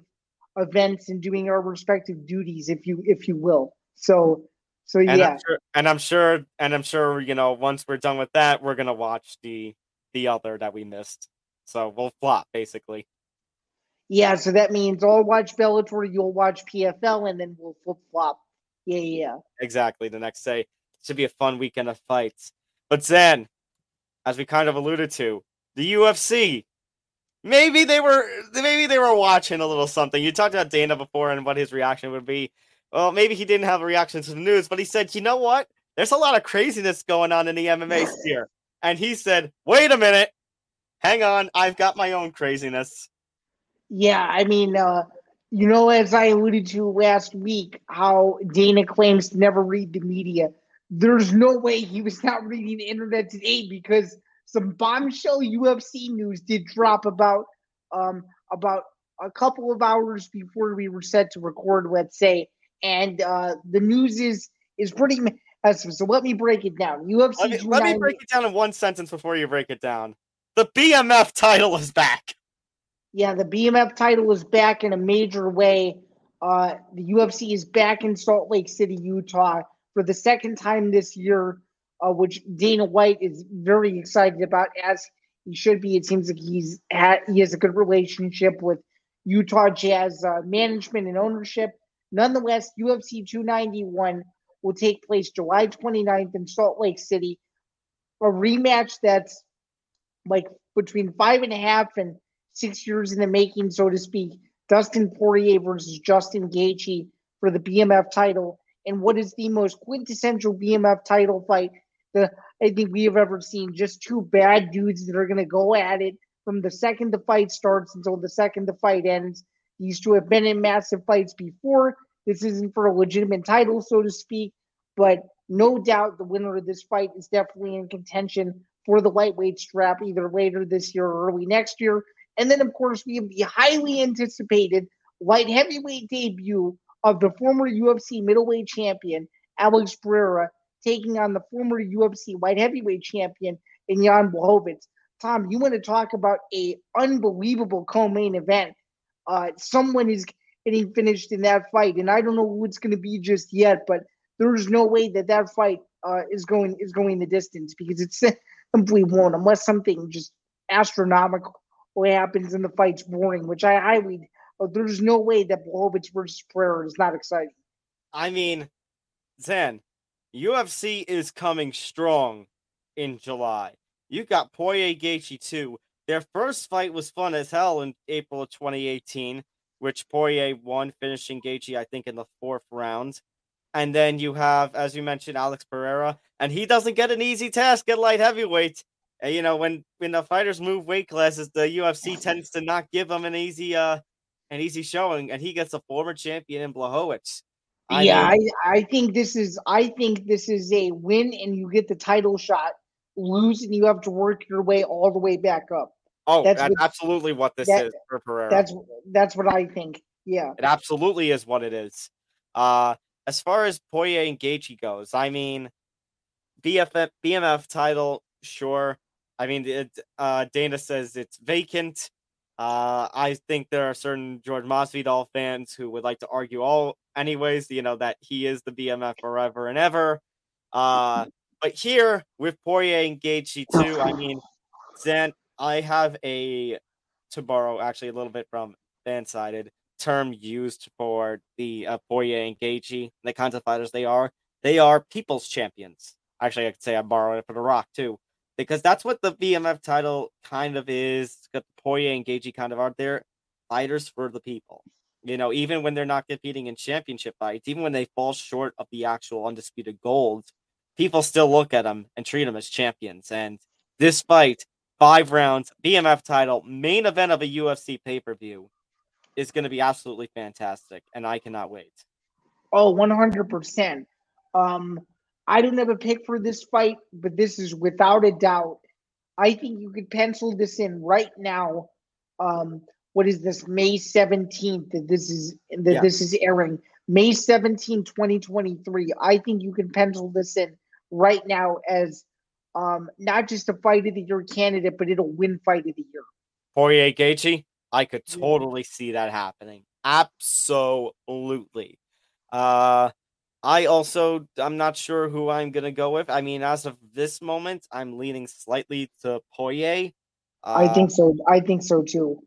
[SPEAKER 3] events and doing our respective duties, if you if you will. So, so
[SPEAKER 2] And
[SPEAKER 3] yeah,
[SPEAKER 2] I'm sure, and I'm sure, and I'm sure, you know, once we're done with that, we're gonna watch the the other that we missed. So we'll flop basically.
[SPEAKER 3] yeah. So that means I'll watch Bellator, you'll watch PFL, and then we'll flip flop. Yeah, yeah.
[SPEAKER 2] Exactly. The next day should be a fun weekend of fights. But then, as we kind of alluded to, the UFC. Maybe they were maybe they were watching a little something. You talked about Dana before and what his reaction would be. Well, maybe he didn't have a reaction to the news, but he said, "You know what? There's a lot of craziness going on in the MMA sphere." And he said, "Wait a minute. Hang on. I've got my own craziness."
[SPEAKER 3] Yeah, I mean, uh, you know, as I alluded to last week, how Dana claims to never read the media. There's no way he was not reading the internet today because some bombshell UFC news did drop about um about a couple of hours before we were set to record, let's say, and uh the news is is pretty massive. So let me break it down. UFC
[SPEAKER 2] Let me, let me break it down in one sentence before you break it down. The BMF title is back.
[SPEAKER 3] Yeah, the BMF title is back in a major way. Uh, the UFC is back in Salt Lake City, Utah, for the second time this year, uh, which Dana White is very excited about, as he should be. It seems like he's had, he has a good relationship with Utah Jazz uh, management and ownership. Nonetheless, UFC 291 will take place July 29th in Salt Lake City. A rematch that's like between five and a half and six years in the making, so to speak. Dustin Poirier versus Justin Gaethje for the BMF title, and what is the most quintessential BMF title fight that I think we have ever seen. Just two bad dudes that are going to go at it from the second the fight starts until the second the fight ends. These two have been in massive fights before. This isn't for a legitimate title, so to speak, but no doubt the winner of this fight is definitely in contention for the lightweight strap either later this year or early next year. And then, of course, we have the highly anticipated light heavyweight debut of the former UFC middleweight champion, Alex Pereira, taking on the former UFC light heavyweight champion, in Jan Blachowicz. Tom, you want to talk about a unbelievable co-main event? Uh, someone is getting finished in that fight, and I don't know who it's going to be just yet, but there's no way that that fight uh, is going is going the distance because it's simply won't unless something just astronomical happens and the fight's boring, which I highly. Uh, there's no way that Blachowicz versus Pereira is not exciting.
[SPEAKER 2] I mean, Zain, UFC is coming strong in July. You got Poirier Gaethje too. Their first fight was fun as hell in April of 2018, which Poirier won, finishing Gaethje I think in the fourth round. And then you have, as you mentioned, Alex Pereira, and he doesn't get an easy task at light heavyweight. And, you know, when when the fighters move weight classes, the UFC tends to not give them an easy uh an easy showing, and he gets a former champion in Blachowicz. I
[SPEAKER 3] yeah,
[SPEAKER 2] mean-
[SPEAKER 3] I, I think this is I think this is a win and you get the title shot. Lose and you have to work your way all the way back up.
[SPEAKER 2] Oh,
[SPEAKER 3] That's
[SPEAKER 2] that's,
[SPEAKER 3] what-
[SPEAKER 2] absolutely what this
[SPEAKER 3] that-
[SPEAKER 2] is for Pereira.
[SPEAKER 3] That's that's what I think. Yeah.
[SPEAKER 2] It absolutely is what it is. Uh, as far as Poirier and Gaethje goes, I mean, BFF BMF title, sure. I mean, it, uh, Dana says it's vacant. Uh, I think there are certain Jorge Masvidal fans who would like to argue all, anyways. You know that he is the BMF forever and ever. Uh, but here with Poirier and Gaethje too, I mean, Zain, I have a to borrow actually a little bit from fan-sided term used for the uh, Poirier and Gaethje, the kinds of fighters they are. They are people's champions. Actually, I could say I borrowed it for The Rock too, because that's what the BMF title kind of is. Got Poirier and Gaethje kind of are. They're fighters for the people. You know, even when they're not competing in championship fights, even when they fall short of the actual undisputed gold, people still look at them and treat them as champions. And this fight, five rounds, BMF title, main event of a UFC pay per view, is going to be absolutely fantastic. And I cannot wait.
[SPEAKER 3] Oh, 100%. Um, I don't have a pick for this fight, but this is without a doubt. I think you could pencil this in right now. Um, what is this? May 17th that this is that yeah. this is airing. May 17, 2023. I think you can pencil this in right now as um, not just a fight of the year candidate, but it'll win fight of the year.
[SPEAKER 2] Poirier Gaethje, I could totally see that happening. Absolutely. Uh, I also I'm not sure who I'm gonna go with. I mean, as of this moment, I'm leaning slightly to Poirier.
[SPEAKER 3] Uh, I think so. I think so too.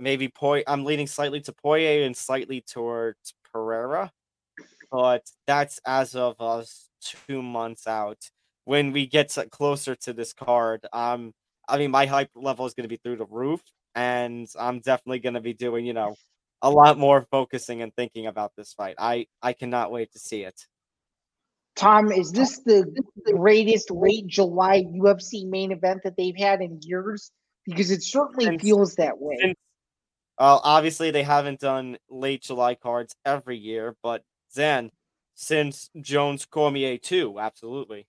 [SPEAKER 2] Maybe Poirier. I'm leaning slightly to Poirier and slightly towards Pereira, but that's as of us two months out. When we get to, closer to this card, um, I mean, my hype level is going to be through the roof, and I'm definitely going to be doing, you know, a lot more focusing and thinking about this fight. I I cannot wait to see it.
[SPEAKER 3] Tom, is this the greatest late July UFC main event that they've had in years? Because it certainly since, feels that way.
[SPEAKER 2] Since, well, obviously they haven't done late July cards every year, but then since Jones Cormier too, absolutely.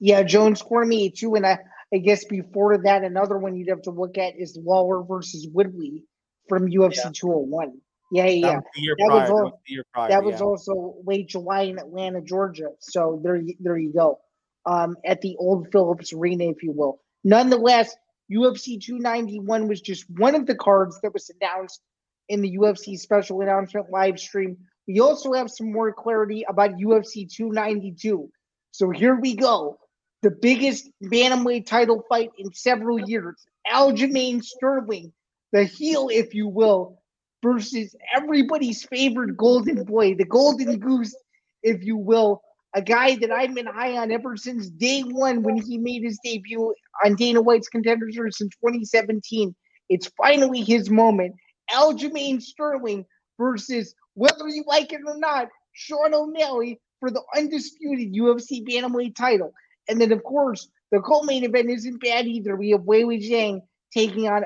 [SPEAKER 3] Yeah, Jones Cormier too, and I, I guess before that, another one you'd have to look at is Lawler versus Woodley from UFC yeah. 201. Yeah, yeah. That was, that was, prior, that was yeah. also late July in Atlanta, Georgia. So there, there you go. Um, at the old Phillips Arena, if you will. Nonetheless, UFC 291 was just one of the cards that was announced in the UFC special announcement live stream. We also have some more clarity about UFC 292. So here we go. The biggest bantamweight title fight in several years. Aljamain Sterling the heel, if you will, versus everybody's favorite golden boy, the golden goose, if you will, a guy that I've been high on ever since day one when he made his debut on Dana White's Contender Series in 2017. It's finally his moment. Aljamain Sterling versus, whether you like it or not, Sean O'Malley for the undisputed UFC Bantamweight title. And then, of course, the co-main event isn't bad either. We have Weili Zhang taking on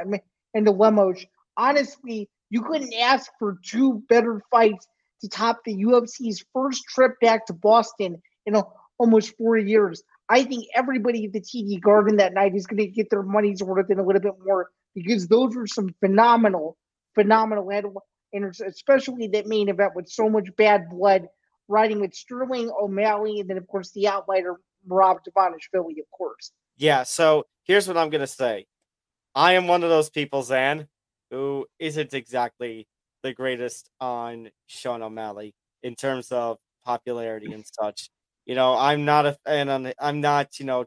[SPEAKER 3] Amanda Lemos. Honestly, you couldn't ask for two better fights to top the UFC's first trip back to Boston in almost four years. I think everybody at the TD Garden that night is going to get their money's worth and a little bit more because those were some phenomenal, phenomenal, and especially that main event with so much bad blood, riding with Sterling O'Malley, and then of course the outlier Rob DeVonish, Philly, of course.
[SPEAKER 2] Yeah. So here's what I'm going to say. I am one of those people, Zain, who isn't exactly the greatest on Sean O'Malley in terms of popularity and such. You know, I'm not a fan on I'm not, you know,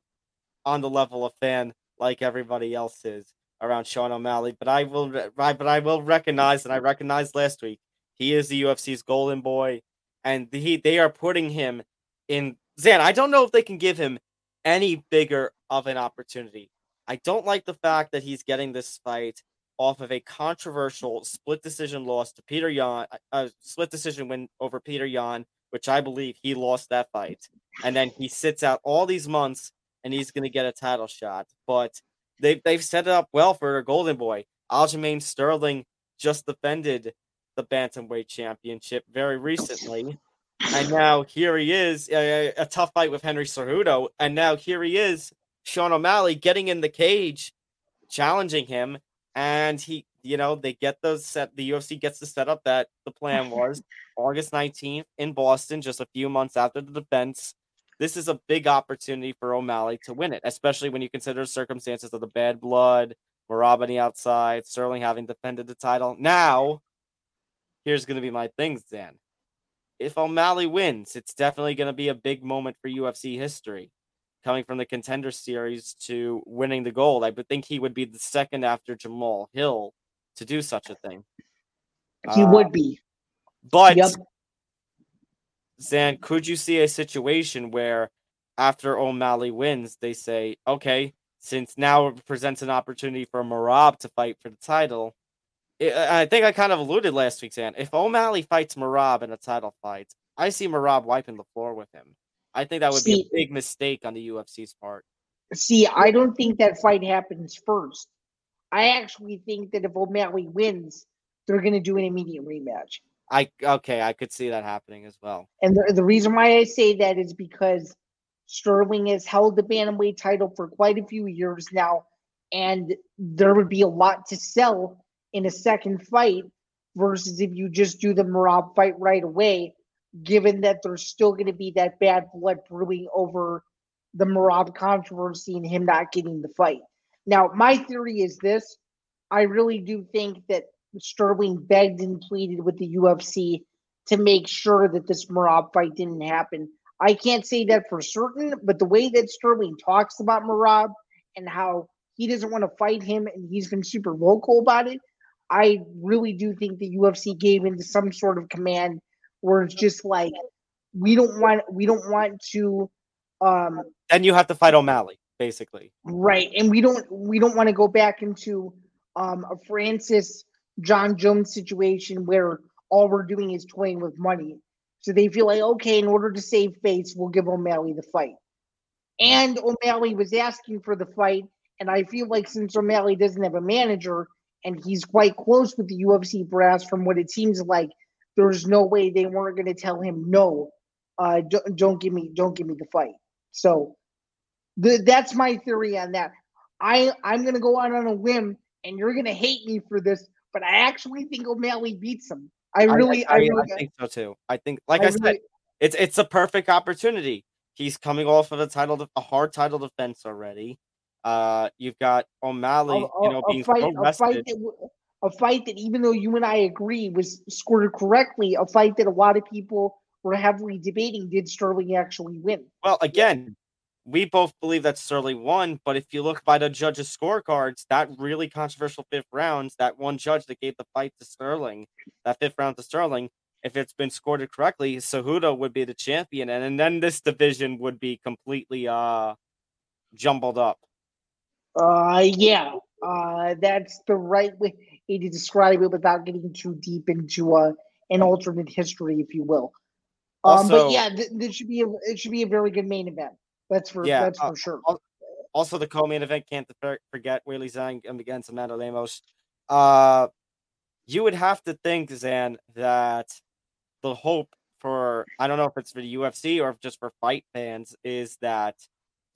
[SPEAKER 2] on the level of fan like everybody else is around Sean O'Malley, but I will but I will recognize and I recognized last week he is the UFC's golden boy and he they are putting him in Zain, I don't know if they can give him any bigger of an opportunity I don't like the fact that he's getting this fight off of a controversial split decision loss to Petr Yan, a split decision win over Petr Yan, which I believe he lost that fight. And then he sits out all these months and he's going to get a title shot. But they've, they've set it up well for Golden Boy. Aljamain Sterling just defended the Bantamweight Championship very recently. And now here he is, a, a tough fight with Henry Cejudo. And now here he is Sean O'Malley getting in the cage, challenging him, and he, you know, they get those set. The UFC gets the setup that the plan was August 19th in Boston, just a few months after the defense. This is a big opportunity for O'Malley to win it, especially when you consider circumstances of the bad blood, Merab outside, Sterling having defended the title. Now, here's going to be my things, Dan. If O'Malley wins, it's definitely going to be a big moment for UFC history coming from the contender series to winning the gold. I would think he would be the second after Jamahal Hill to do such a thing.
[SPEAKER 3] He uh, would be.
[SPEAKER 2] But yep. Zain, could you see a situation where after O'Malley wins, they say, okay, since now it presents an opportunity for Merab to fight for the title, I think I kind of alluded last week, Zain. If O'Malley fights Merab in a title fight, I see Merab wiping the floor with him. I think that would see, be a big mistake on the UFC's part.
[SPEAKER 3] See, I don't think that fight happens first. I actually think that if O'Malley wins, they're going to do an immediate rematch.
[SPEAKER 2] I okay, I could see that happening as well.
[SPEAKER 3] And the, the reason why I say that is because Sterling has held the bantamweight title for quite a few years now, and there would be a lot to sell in a second fight versus if you just do the Merab fight right away, given that there's still going to be that bad blood brewing over the Merab controversy and him not getting the fight. Now, my theory is this I really do think that Sterling begged and pleaded with the UFC to make sure that this Merab fight didn't happen. I can't say that for certain, but the way that Sterling talks about Marab and how he doesn't want to fight him and he's been super vocal about it, I really do think the UFC gave into some sort of command where it's just like we don't want we don't want to um
[SPEAKER 2] and you have to fight O'Malley basically.
[SPEAKER 3] Right and we don't we don't want to go back into um a Francis Jon Jones situation where all we're doing is toying with money. So they feel like okay in order to save face we'll give O'Malley the fight. And O'Malley was asking for the fight and I feel like since O'Malley doesn't have a manager and he's quite close with the UFC brass from what it seems like there's no way they weren't going to tell him no uh, don't, don't give me don't give me the fight. So the, that's my theory on that. I i'm going to go out on a whim and you're going to hate me for this but i actually think o'malley beats him. I really
[SPEAKER 2] i,
[SPEAKER 3] I, I, really,
[SPEAKER 2] I think so too. I think like i, I said it's it's a perfect opportunity. He's coming off of a title a hard title defense already. Uh, you've got O'Malley, a, you know, being
[SPEAKER 3] fight,
[SPEAKER 2] so
[SPEAKER 3] a fight, that, a fight that, even though you and I agree was scored correctly, a fight that a lot of people were heavily debating did Sterling actually win?
[SPEAKER 2] Well, again, we both believe that Sterling won, but if you look by the judges' scorecards, that really controversial fifth rounds, that one judge that gave the fight to Sterling, that fifth round to Sterling, if it's been scored correctly, Cejudo would be the champion, and, and then this division would be completely uh jumbled up.
[SPEAKER 3] Uh, yeah, uh, that's the right way to describe it without getting too deep into uh, an alternate history, if you will. Um, also, but yeah, th- this should be a it should be a very good main event. That's for yeah, that's uh, for sure.
[SPEAKER 2] Also, the co-main event can't forget Weili Zhang against Amanda Lemos. Uh, you would have to think, Zain, that the hope for I don't know if it's for the UFC or just for fight fans is that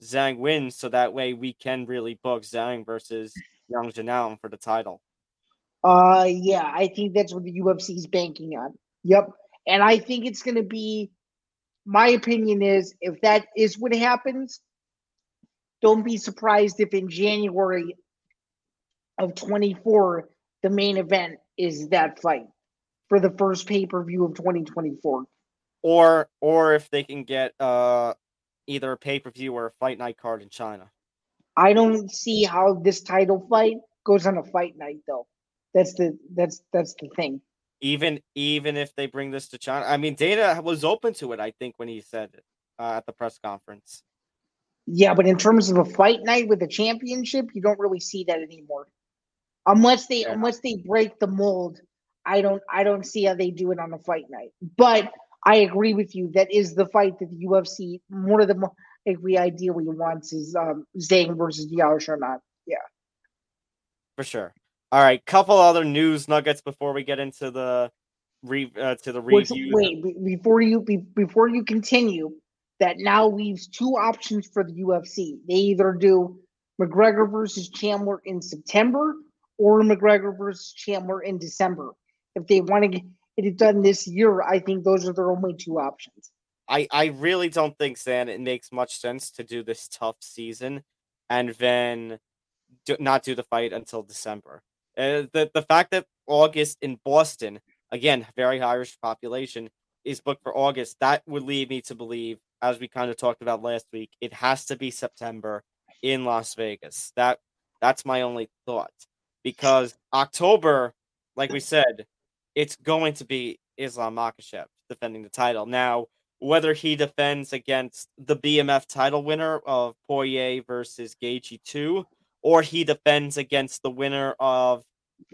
[SPEAKER 2] Zhang wins, so that way we can really book Zhang versus Yan Xiaonan for the title.
[SPEAKER 3] Uh, yeah, I think that's what the UFC is banking on. Yep, and I think it's going to be. My opinion is, if that is what happens, don't be surprised if in January of 24 the main event is that fight for the first pay per view of 2024.
[SPEAKER 2] Or, or if they can get uh either a pay per view or a fight night card in China.
[SPEAKER 3] I don't see how this title fight goes on a fight night though. That's the that's that's the thing.
[SPEAKER 2] Even even if they bring this to China, I mean, Dana was open to it. I think when he said it uh, at the press conference.
[SPEAKER 3] Yeah, but in terms of a fight night with a championship, you don't really see that anymore. Unless they yeah. unless they break the mold, I don't I don't see how they do it on a fight night. But I agree with you. That is the fight that the UFC more of the like we ideally wants is um Zhang versus Yao not. Yeah.
[SPEAKER 2] For sure. All right, couple other news nuggets before we get into the re uh, to the review.
[SPEAKER 3] Wait, before you be, before you continue, that now leaves two options for the UFC. They either do McGregor versus Chandler in September or McGregor versus Chandler in December. If they want to get it done this year, I think those are their only two options.
[SPEAKER 2] I, I really don't think, Stan, it makes much sense to do this tough season and then do, not do the fight until December. Uh, the, the fact that August in Boston, again, very Irish population, is booked for August, that would lead me to believe, as we kind of talked about last week, it has to be September in Las Vegas. That That's my only thought. Because October, like we said, it's going to be Islam Makhachev defending the title. Now, whether he defends against the BMF title winner of Poirier versus Gaethje 2, or he defends against the winner of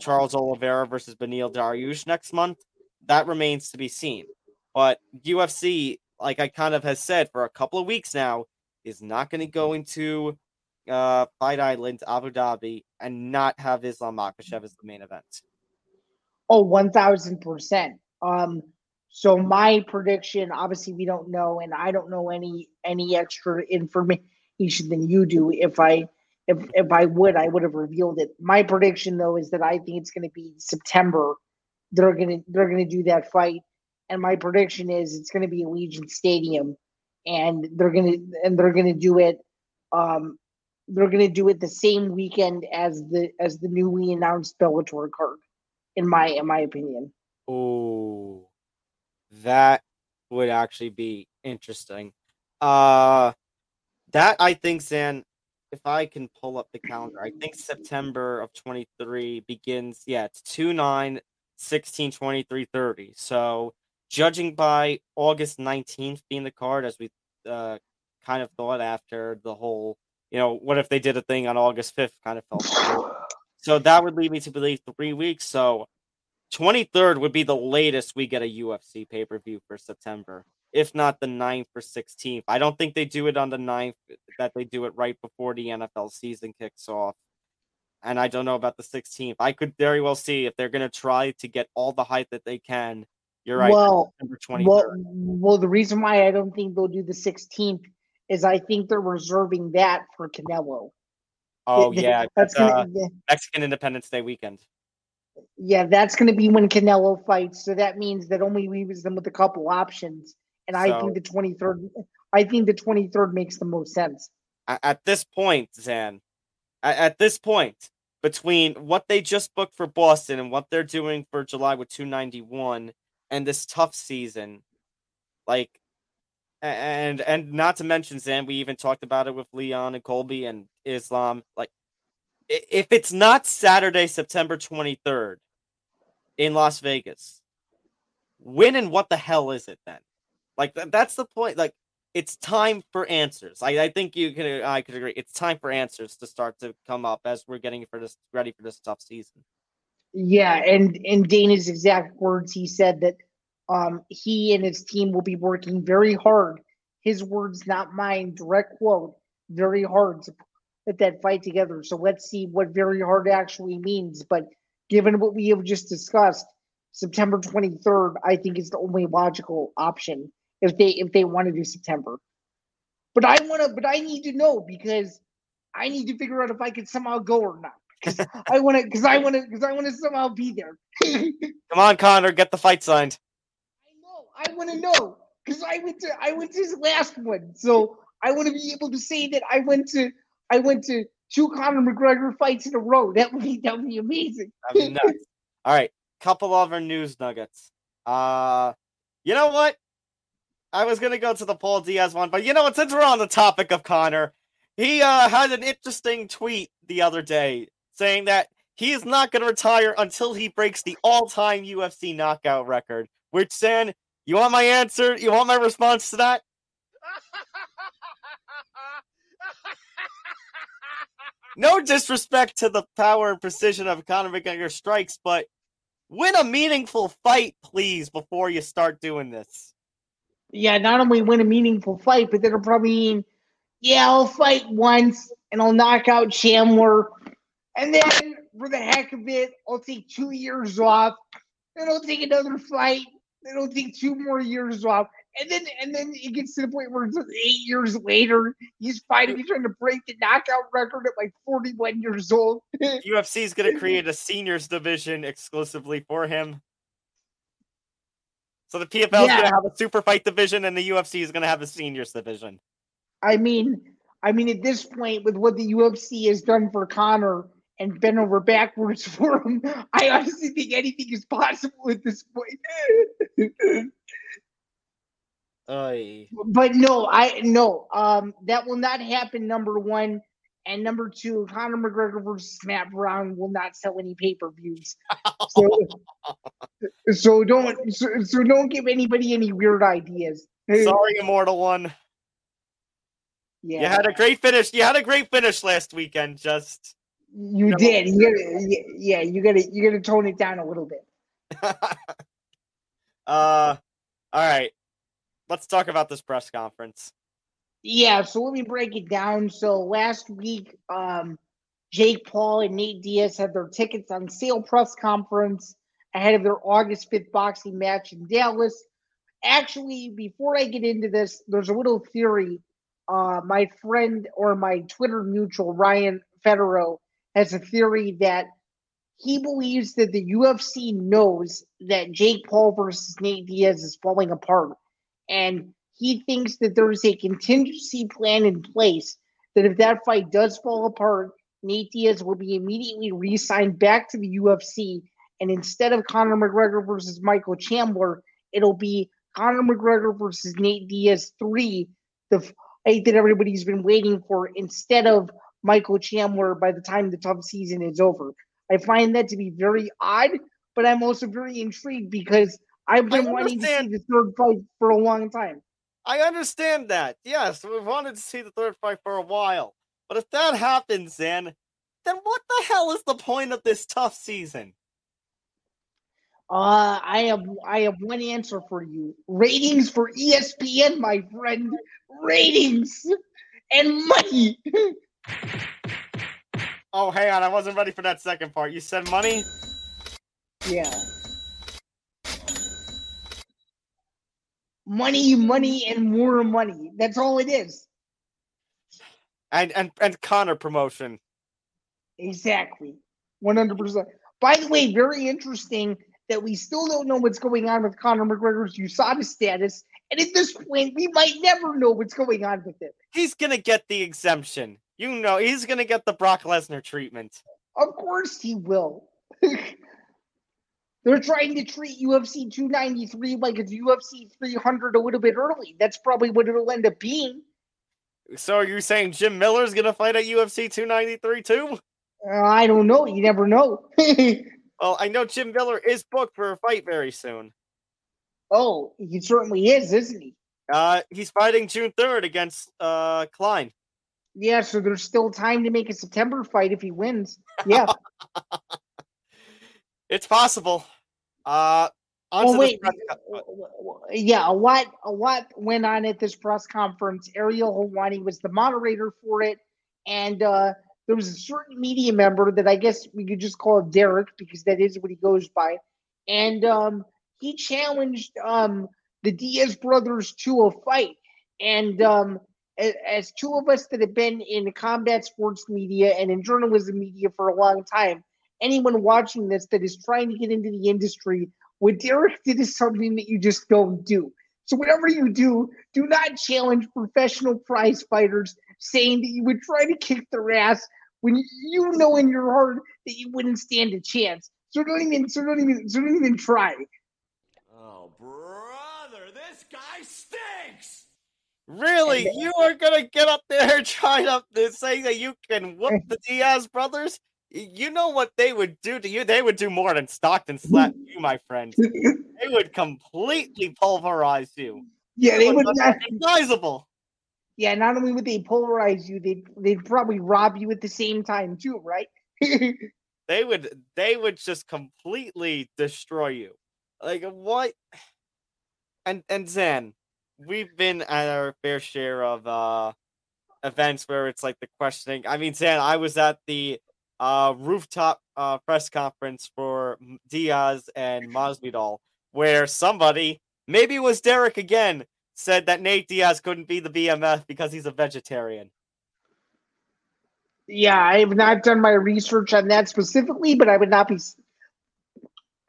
[SPEAKER 2] Charles Oliveira versus Beneil Dariush next month, that remains to be seen. But UFC, like I kind of has said for a couple of weeks now, is not going to go into uh, Fight Island, Abu Dhabi, and not have Islam Makhachev as the main event.
[SPEAKER 3] Oh, 1000%. Um, so my prediction, obviously we don't know, and I don't know any any extra information than you do. If I if if I would, I would have revealed it. My prediction though is that I think it's gonna be September. They're gonna they're gonna do that fight. And my prediction is it's gonna be Allegiant Stadium and they're gonna and they're gonna do it um they're gonna do it the same weekend as the as the newly announced Bellator card, in my in my opinion.
[SPEAKER 2] Oh that would actually be interesting. Uh that I think Zain if I can pull up the calendar, I think September of 23 begins, yeah, it's 2 9, 16, 23, 30. So, judging by August 19th being the card, as we uh, kind of thought after the whole, you know, what if they did a thing on August 5th kind of felt. so, that would lead me to believe three weeks. So, 23rd would be the latest we get a UFC pay per view for September, if not the 9th or 16th. I don't think they do it on the 9th, that they do it right before the NFL season kicks off. And I don't know about the 16th. I could very well see if they're going to try to get all the hype that they can. You're right.
[SPEAKER 3] Well, well, well, the reason why I don't think they'll do the 16th is I think they're reserving that for Canelo.
[SPEAKER 2] Oh, yeah. That's, uh, Mexican Independence Day weekend.
[SPEAKER 3] Yeah, that's going to be when Canelo fights. So that means that only leaves them with a couple options. And so, I think the 23rd, I think the 23rd makes the most sense.
[SPEAKER 2] At this point, Zain, at this point, between what they just booked for Boston and what they're doing for July with 291 and this tough season, like, and and not to mention Zain, we even talked about it with Leon and Colby and Islam. Like, if it's not Saturday, September 23rd in Las Vegas, when and what the hell is it then? Like that's the point. Like it's time for answers. I, I think you can I could agree. It's time for answers to start to come up as we're getting for this ready for this tough season.
[SPEAKER 3] Yeah, and in Dana's exact words, he said that um, he and his team will be working very hard. His words, not mine. Direct quote. Very hard to put that fight together. So let's see what very hard actually means. But given what we have just discussed, September 23rd, I think is the only logical option if they if they want to do September. But I want to, but I need to know because I need to figure out if I can somehow go or not. Because I want to, because I want to, because I want to somehow be there.
[SPEAKER 2] Come on, Conor, get the fight signed.
[SPEAKER 3] I know. I want to know because I went to I went to his last one, so I want to be able to say that I went to I went to two Conor McGregor fights in a row. That would be that would be amazing.
[SPEAKER 2] That'd be nuts. All right, couple of our news nuggets. Uh, you know what? I was gonna go to the Paul Diaz one, but you know what? Since we're on the topic of Conor, he uh, had an interesting tweet the other day saying that he is not gonna retire until he breaks the all-time UFC knockout record. Which, Zain, you want my answer? You want my response to that? no disrespect to the power and precision of Conor McGregor strikes, but win a meaningful fight, please, before you start doing this.
[SPEAKER 3] Yeah, not only win a meaningful fight, but then it'll probably mean, yeah, I'll fight once and I'll knock out Chandler. And then for the heck of it, I'll take two years off. Then I'll take another fight. I'll take two more years off and then and then it gets to the point where it's eight years later, he's fighting, he's trying to break the knockout record at like 41 years old.
[SPEAKER 2] UFC is going to create a seniors division exclusively for him. So the PFL is yeah. going to have a super fight division, and the UFC is going to have a seniors division.
[SPEAKER 3] I mean, I mean, at this point, with what the UFC has done for Conor and bent over backwards for him, I honestly think anything is possible at this point.
[SPEAKER 2] Oy.
[SPEAKER 3] But no, I no. Um, that will not happen. Number one, and number two, Conor McGregor versus Matt Brown will not sell any pay per views. So, so don't so, so don't give anybody any weird ideas.
[SPEAKER 2] Sorry, Immortal One. Yeah. You had a great finish. You had a great finish last weekend. Just
[SPEAKER 3] You
[SPEAKER 2] No.
[SPEAKER 3] did. You gotta, yeah, you gotta you gotta tone it down a little bit.
[SPEAKER 2] uh, all right. Let's talk about this press conference.
[SPEAKER 3] Yeah, so let me break it down. So last week, um, Jake Paul and Nate Diaz had their tickets on sale press conference ahead of their August 5th boxing match in Dallas. Actually, before I get into this, there's a little theory. Uh, my friend or my Twitter mutual, Ryan Federo, has a theory that he believes that the UFC knows that Jake Paul versus Nate Diaz is falling apart. And he thinks that there's a contingency plan in place that if that fight does fall apart, Nate Diaz will be immediately re signed back to the UFC. And instead of Conor McGregor versus Michael Chandler, it'll be Conor McGregor versus Nate Diaz 3, the fight that everybody's been waiting for, instead of Michael Chandler by the time the TUF season is over. I find that to be very odd, but I'm also very intrigued because I've been wanting to see the third fight for a long time.
[SPEAKER 2] I understand that. Yes, we've wanted to see the third fight for a while. But if that happens, then then what the hell is the point of this TUF season?
[SPEAKER 3] Uh, I have I have one answer for you. Ratings for ESPN, my friend. Ratings and money.
[SPEAKER 2] Oh, hang on, I wasn't ready for that second part. You said money?
[SPEAKER 3] Yeah. Money, money, and more money. That's all it is.
[SPEAKER 2] And and and Conor promotion.
[SPEAKER 3] Exactly. 100%. By the way, very interesting that we still don't know what's going on with Conor McGregor's USADA status. And at this point, we might never know what's going on with it.
[SPEAKER 2] He's gonna get the exemption. You know, he's gonna get the Brock Lesnar treatment.
[SPEAKER 3] Of course he will. They're trying to treat UFC 293 like it's UFC 300 a little bit early. That's probably what it'll end up being.
[SPEAKER 2] So are you saying Jim Miller's gonna fight at UFC 293 too?
[SPEAKER 3] Uh, I don't know. You never know.
[SPEAKER 2] Well, I know Jim Miller is booked for a fight very soon.
[SPEAKER 3] oh, he certainly is, isn't he?
[SPEAKER 2] Uh, he's fighting June 3rd against uh Klein.
[SPEAKER 3] Yeah, so there's still time to make a September fight if he wins. Yeah.
[SPEAKER 2] It's possible. Uh, on
[SPEAKER 3] oh
[SPEAKER 2] to this
[SPEAKER 3] wait,
[SPEAKER 2] press
[SPEAKER 3] yeah, a lot, a lot went on at this press conference. Ariel Helwani was the moderator for it, and uh, there was a certain media member that I guess we could just call Derek because that is what he goes by, and um, he challenged um, the Diaz brothers to a fight, and um, as, two of us that have been in combat sports media and in journalism media for a long time, anyone watching this that is trying to get into the industry what Derek did is something that you just don't do. So whatever you do, do not challenge professional prize fighters saying that you would try to kick their ass when you- you know in your heart that you wouldn't stand a chance. So don't even so don't even so don't even try.
[SPEAKER 4] Oh, brother, this guy stinks!
[SPEAKER 2] Really?
[SPEAKER 3] And-
[SPEAKER 2] You are gonna get up there trying up to say that you can whoop the Diaz brothers? You know what they would do to you? They would do more than Stockton slap you, my friend. They would completely pulverize you.
[SPEAKER 3] yeah, they would not.
[SPEAKER 2] Unrecognizable.
[SPEAKER 3] Yeah, not only would they pulverize you, they they'd probably rob you at the same time too, right?
[SPEAKER 2] They would they would just completely destroy you. Like what? And and Zain, we've been at our fair share of uh events where it's like the questioning. I mean, Zain, I was at the uh rooftop uh press conference for Diaz and Masvidal, where somebody, maybe it was Derek again, said that Nate Diaz couldn't be the BMF because he's a vegetarian.
[SPEAKER 3] Yeah, I have not done my research on that specifically, but I would not be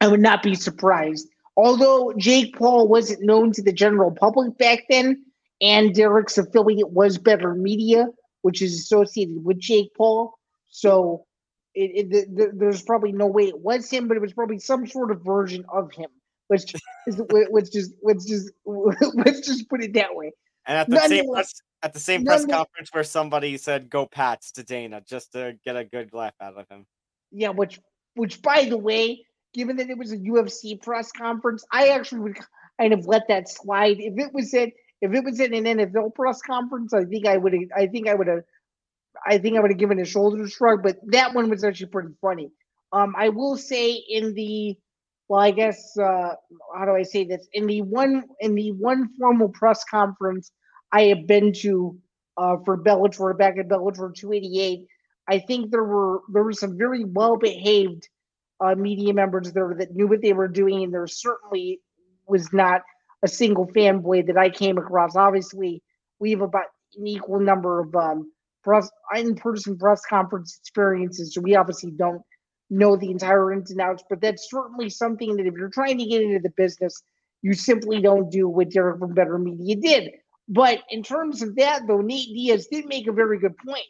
[SPEAKER 3] I would not be surprised. Although Jake Paul wasn't known to the general public back then, and Derek's affiliate was Betr Media, which is associated with Jake Paul, so it, it, th- th- there's probably no way it was him, but it was probably some sort of version of him. Let's just, let's just let's just let's just put it that way.
[SPEAKER 2] And at the same
[SPEAKER 3] Nonetheless-
[SPEAKER 2] press, at the same press conference where somebody said "Go Pats" to Dana just to get a good laugh out of him.
[SPEAKER 3] Yeah, which which by the way, given that it was a UFC press conference, I actually would kind of let that slide. If it was at if it was at an NFL press conference, I think I would I think I would have I think I would have given a shoulder shrug, but that one was actually pretty funny. Um, I will say in the well, I guess uh, how do I say this? In the one in the one formal press conference I have been to uh, for Bellator back at Bellator 288, I think there were there were some very well behaved uh, media members there that knew what they were doing, and there certainly was not a single fanboy that I came across. Obviously, we have about an equal number of um, press in-person press conference experiences, so we obviously don't know the entire ins and outs, but that's certainly something that if you're trying to get into the business, you simply don't do what Derek from Betr Media did. But in terms of that, though, Nate Diaz did make a very good point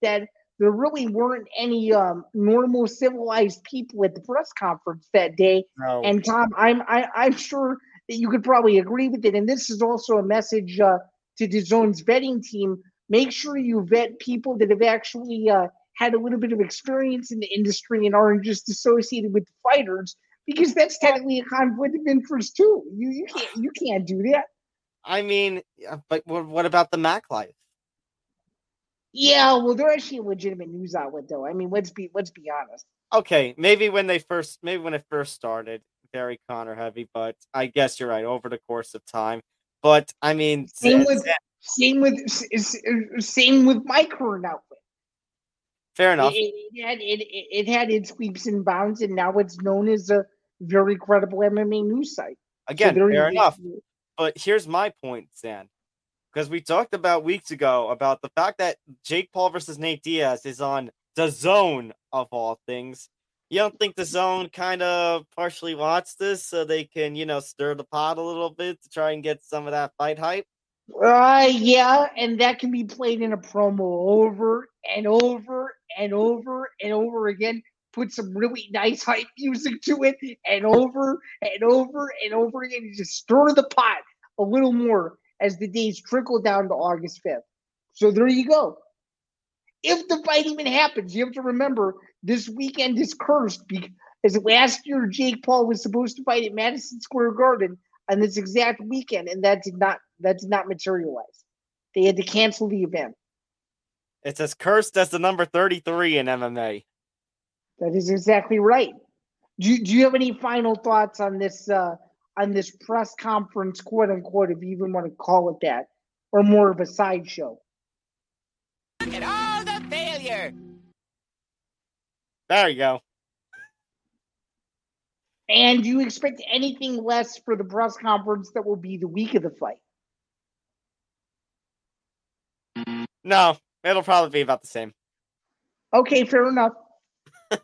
[SPEAKER 3] that there really weren't any um, normal civilized people at the press conference that day.
[SPEAKER 2] No.
[SPEAKER 3] And Tom, I'm I, I'm sure that you could probably agree with it. And this is also a message uh, to DAZN's vetting team. Make sure you vet people that have actually uh, had a little bit of experience in the industry and aren't just associated with the fighters because that's technically a conflict of interest too. You you can't you can't do that.
[SPEAKER 2] I mean, but what, what about the Mac life?
[SPEAKER 3] Yeah, well, they're actually a legitimate news outlet, though. I mean, let's be let's be honest.
[SPEAKER 2] Okay, maybe when they first, maybe when it first started, very Conor heavy, but I guess you're right. Over the course of time, but I mean,
[SPEAKER 3] Same with same with same with my current outfit.
[SPEAKER 2] fair enough.
[SPEAKER 3] it, it had it, it had its leaps and bounds, and now it's known as a very credible MMA news site.
[SPEAKER 2] Again,
[SPEAKER 3] you
[SPEAKER 2] fair enough. But here's my point, Stan. Because we talked about weeks ago about the fact that Jake Paul versus Nate Diaz is on DAZN of all things. You don't think DAZN kind of partially wants this so they can, you know, stir the pot a little bit to try and get some of that fight hype?
[SPEAKER 3] Uh, yeah, and that can be played in a promo over and over and over and over again. Put some really nice hype music to it, and over and over and over again. You just stir the pot a little more as the days trickle down to August 5th. So there you go. If the fight even happens, you have to remember this weekend is cursed because last year Jake Paul was supposed to fight at Madison Square Garden on this exact weekend, and that did not that did not materialize. They had to cancel the event.
[SPEAKER 2] It's as cursed as the number 33 in MMA.
[SPEAKER 3] That is exactly right. Do you, do you have any final thoughts on this uh, on this press conference, quote unquote, if you even want to call it that, or more of a sideshow?
[SPEAKER 5] Look at all the failure.
[SPEAKER 2] There you go.
[SPEAKER 3] And do you expect anything less for the press conference that will be the week of the fight?
[SPEAKER 2] No, it'll probably be about the same.
[SPEAKER 3] Okay, fair enough.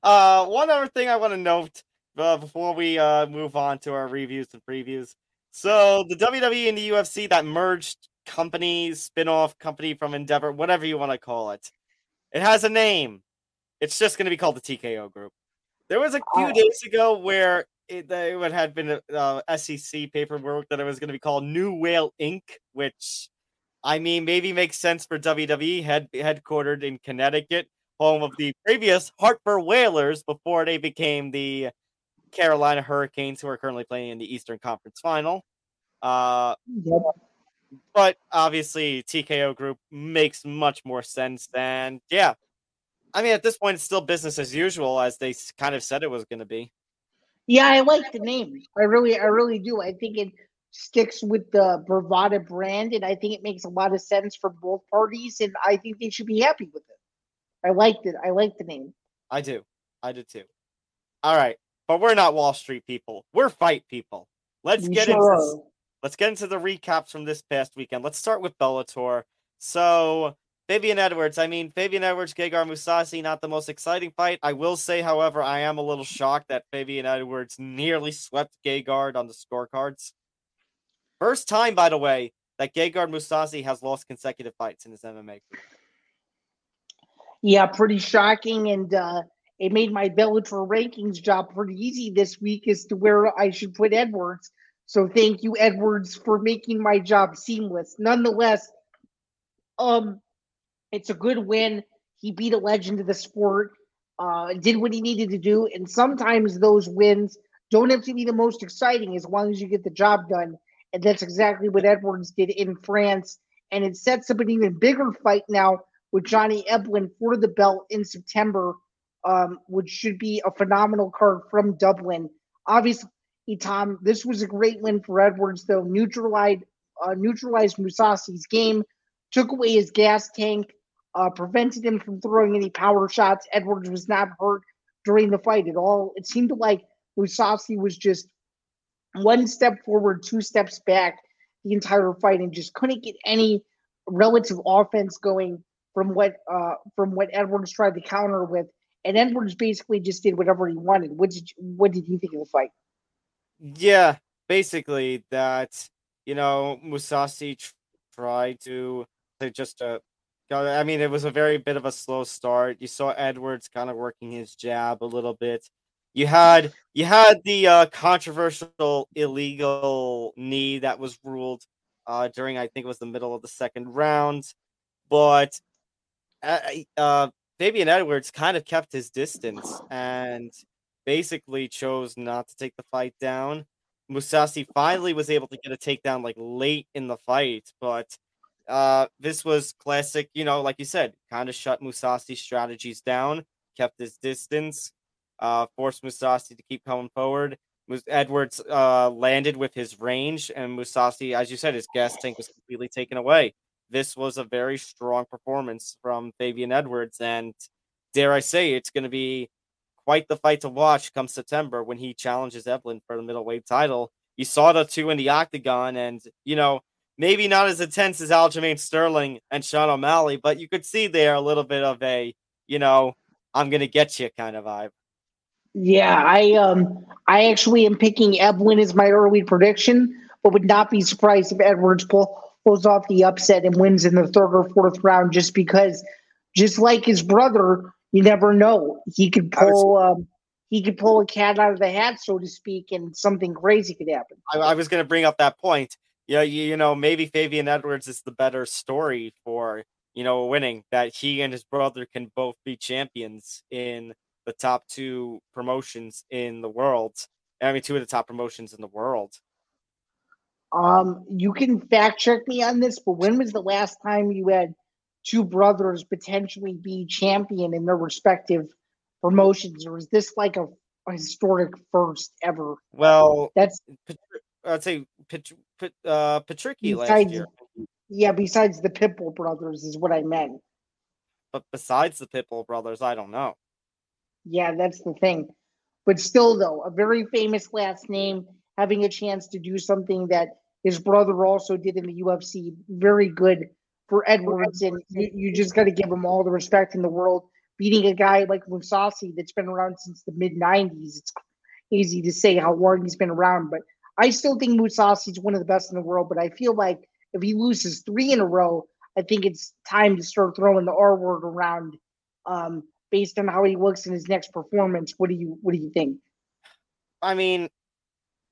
[SPEAKER 2] Uh, one other thing I want to note uh, before we uh, move on to our reviews and previews. So the WWE and the UFC that merged companies, spin-off company from Endeavor, whatever you want to call it. It has a name. It's just going to be called the TKO Group. There was a few
[SPEAKER 3] Oh.
[SPEAKER 2] days ago where it, would had been uh, SEC paperwork that it was going to be called New Whale Inc., which I mean maybe makes sense for WWE head headquartered in Connecticut, home of the previous Hartford Whalers before they became the Carolina Hurricanes, who are currently playing in the Eastern Conference Final. Uh,
[SPEAKER 3] Yep.
[SPEAKER 2] but obviously TKO Group makes much more sense than yeah. I mean, at this point, it's still business as usual, as they kind of said it was going to be.
[SPEAKER 3] Yeah, I like the name. I really, I really do. I think it sticks with the Bravada brand, and I think it makes a lot of sense for both parties, and I think they should be happy with it. I liked it. I like the name.
[SPEAKER 2] I do, I do too. All right, but we're not Wall Street people. We're fight people. Let's get
[SPEAKER 3] sure
[SPEAKER 2] into let's get into the recaps from this past weekend. Let's start with Bellator. So, Fabian Edwards, I mean, Fabian Edwards, Gegard Mousasi, not the most exciting fight. I will say, however, I am a little shocked that Fabian Edwards nearly swept Gegard on the scorecards. First time, by the way, that Gegard Mousasi has lost consecutive fights in his MMA career.
[SPEAKER 3] Yeah, pretty shocking, and uh, it made my Bellator rankings job pretty easy this week as to where I should put Edwards. So thank you, Edwards, for making my job seamless. Nonetheless, um, it's a good win. He beat a legend of the sport, uh, did what he needed to do, and sometimes those wins don't have to be the most exciting as long as you get the job done. And that's exactly what Edwards did in France. And it sets up an even bigger fight now with Johnny Eblen for the belt in September, um, which should be a phenomenal card from Dublin. Obviously, Tom, this was a great win for Edwards, though. Neutralized, uh, neutralized Mousasi's game, took away his gas tank, uh, prevented him from throwing any power shots. Edwards was not hurt during the fight at all. It seemed like Mousasi was just one step forward, two steps back the entire fight, and just couldn't get any relative offense going from what uh, from what Edwards tried to counter with. And Edwards basically just did whatever he wanted. What did you, what did you think of the fight?
[SPEAKER 2] Yeah, basically that you know Mousasi tried to, to just uh, I mean, it was a very bit of a slow start. You saw Edwards kind of working his jab a little bit. You had you had the uh, controversial illegal knee that was ruled uh, during I think it was the middle of the second round, but uh, uh, Fabian Edwards kind of kept his distance and basically chose not to take the fight down. Mousasi finally was able to get a takedown like late in the fight, but uh, this was classic, you know, like you said, kind of shut Mousasi's strategies down, kept his distance, uh, forced Mousasi to keep coming forward. Edwards uh, landed with his range, and Mousasi, as you said, his gas tank was completely taken away. This was a very strong performance from Fabian Edwards, and dare I say, it's going to be quite the fight to watch come September when he challenges Eblen for the middleweight title. You saw the two in the octagon, and you know maybe not as intense as Aljamain Sterling and Sean O'Malley, but you could see there a little bit of a, you know, I'm gonna get you kind of vibe.
[SPEAKER 3] Yeah, I um I actually am picking Eblen as my early prediction, but would not be surprised if Edwards pull, pulls off the upset and wins in the third or fourth round just because just like his brother, you never know. He could pull um he could pull a cat out of the hat, so to speak, and something crazy could happen.
[SPEAKER 2] I, I was going to bring up that point yeah, you, you know, maybe Fabian Edwards is the better story for, you know, winning that he and his brother can both be champions in the top two promotions in the world. I mean, two of the top promotions in the world.
[SPEAKER 3] Um, you can fact check me on this, but when was the last time you had two brothers potentially be champion in their respective promotions, or is this like a, a historic first ever?
[SPEAKER 2] Well,
[SPEAKER 3] that's
[SPEAKER 2] I'd say Pet, uh, Patricky last year.
[SPEAKER 3] Yeah, besides the Pitbull brothers is what I meant.
[SPEAKER 2] But besides the Pitbull brothers, I don't know.
[SPEAKER 3] Yeah, that's the thing. But still, though, a very famous last name, having a chance to do something that his brother also did in the UFC, very good for Edwards. And you, you just got to give him all the respect in the world. Beating a guy like Mousasi that's been around since the mid 90s, it's easy to say how long he's been around, but I still think Mousasi is one of the best in the world, but I feel like if he loses three in a row, I think it's time to start throwing the R word around um, based on how he looks in his next performance. What do you What do you think?
[SPEAKER 2] I mean,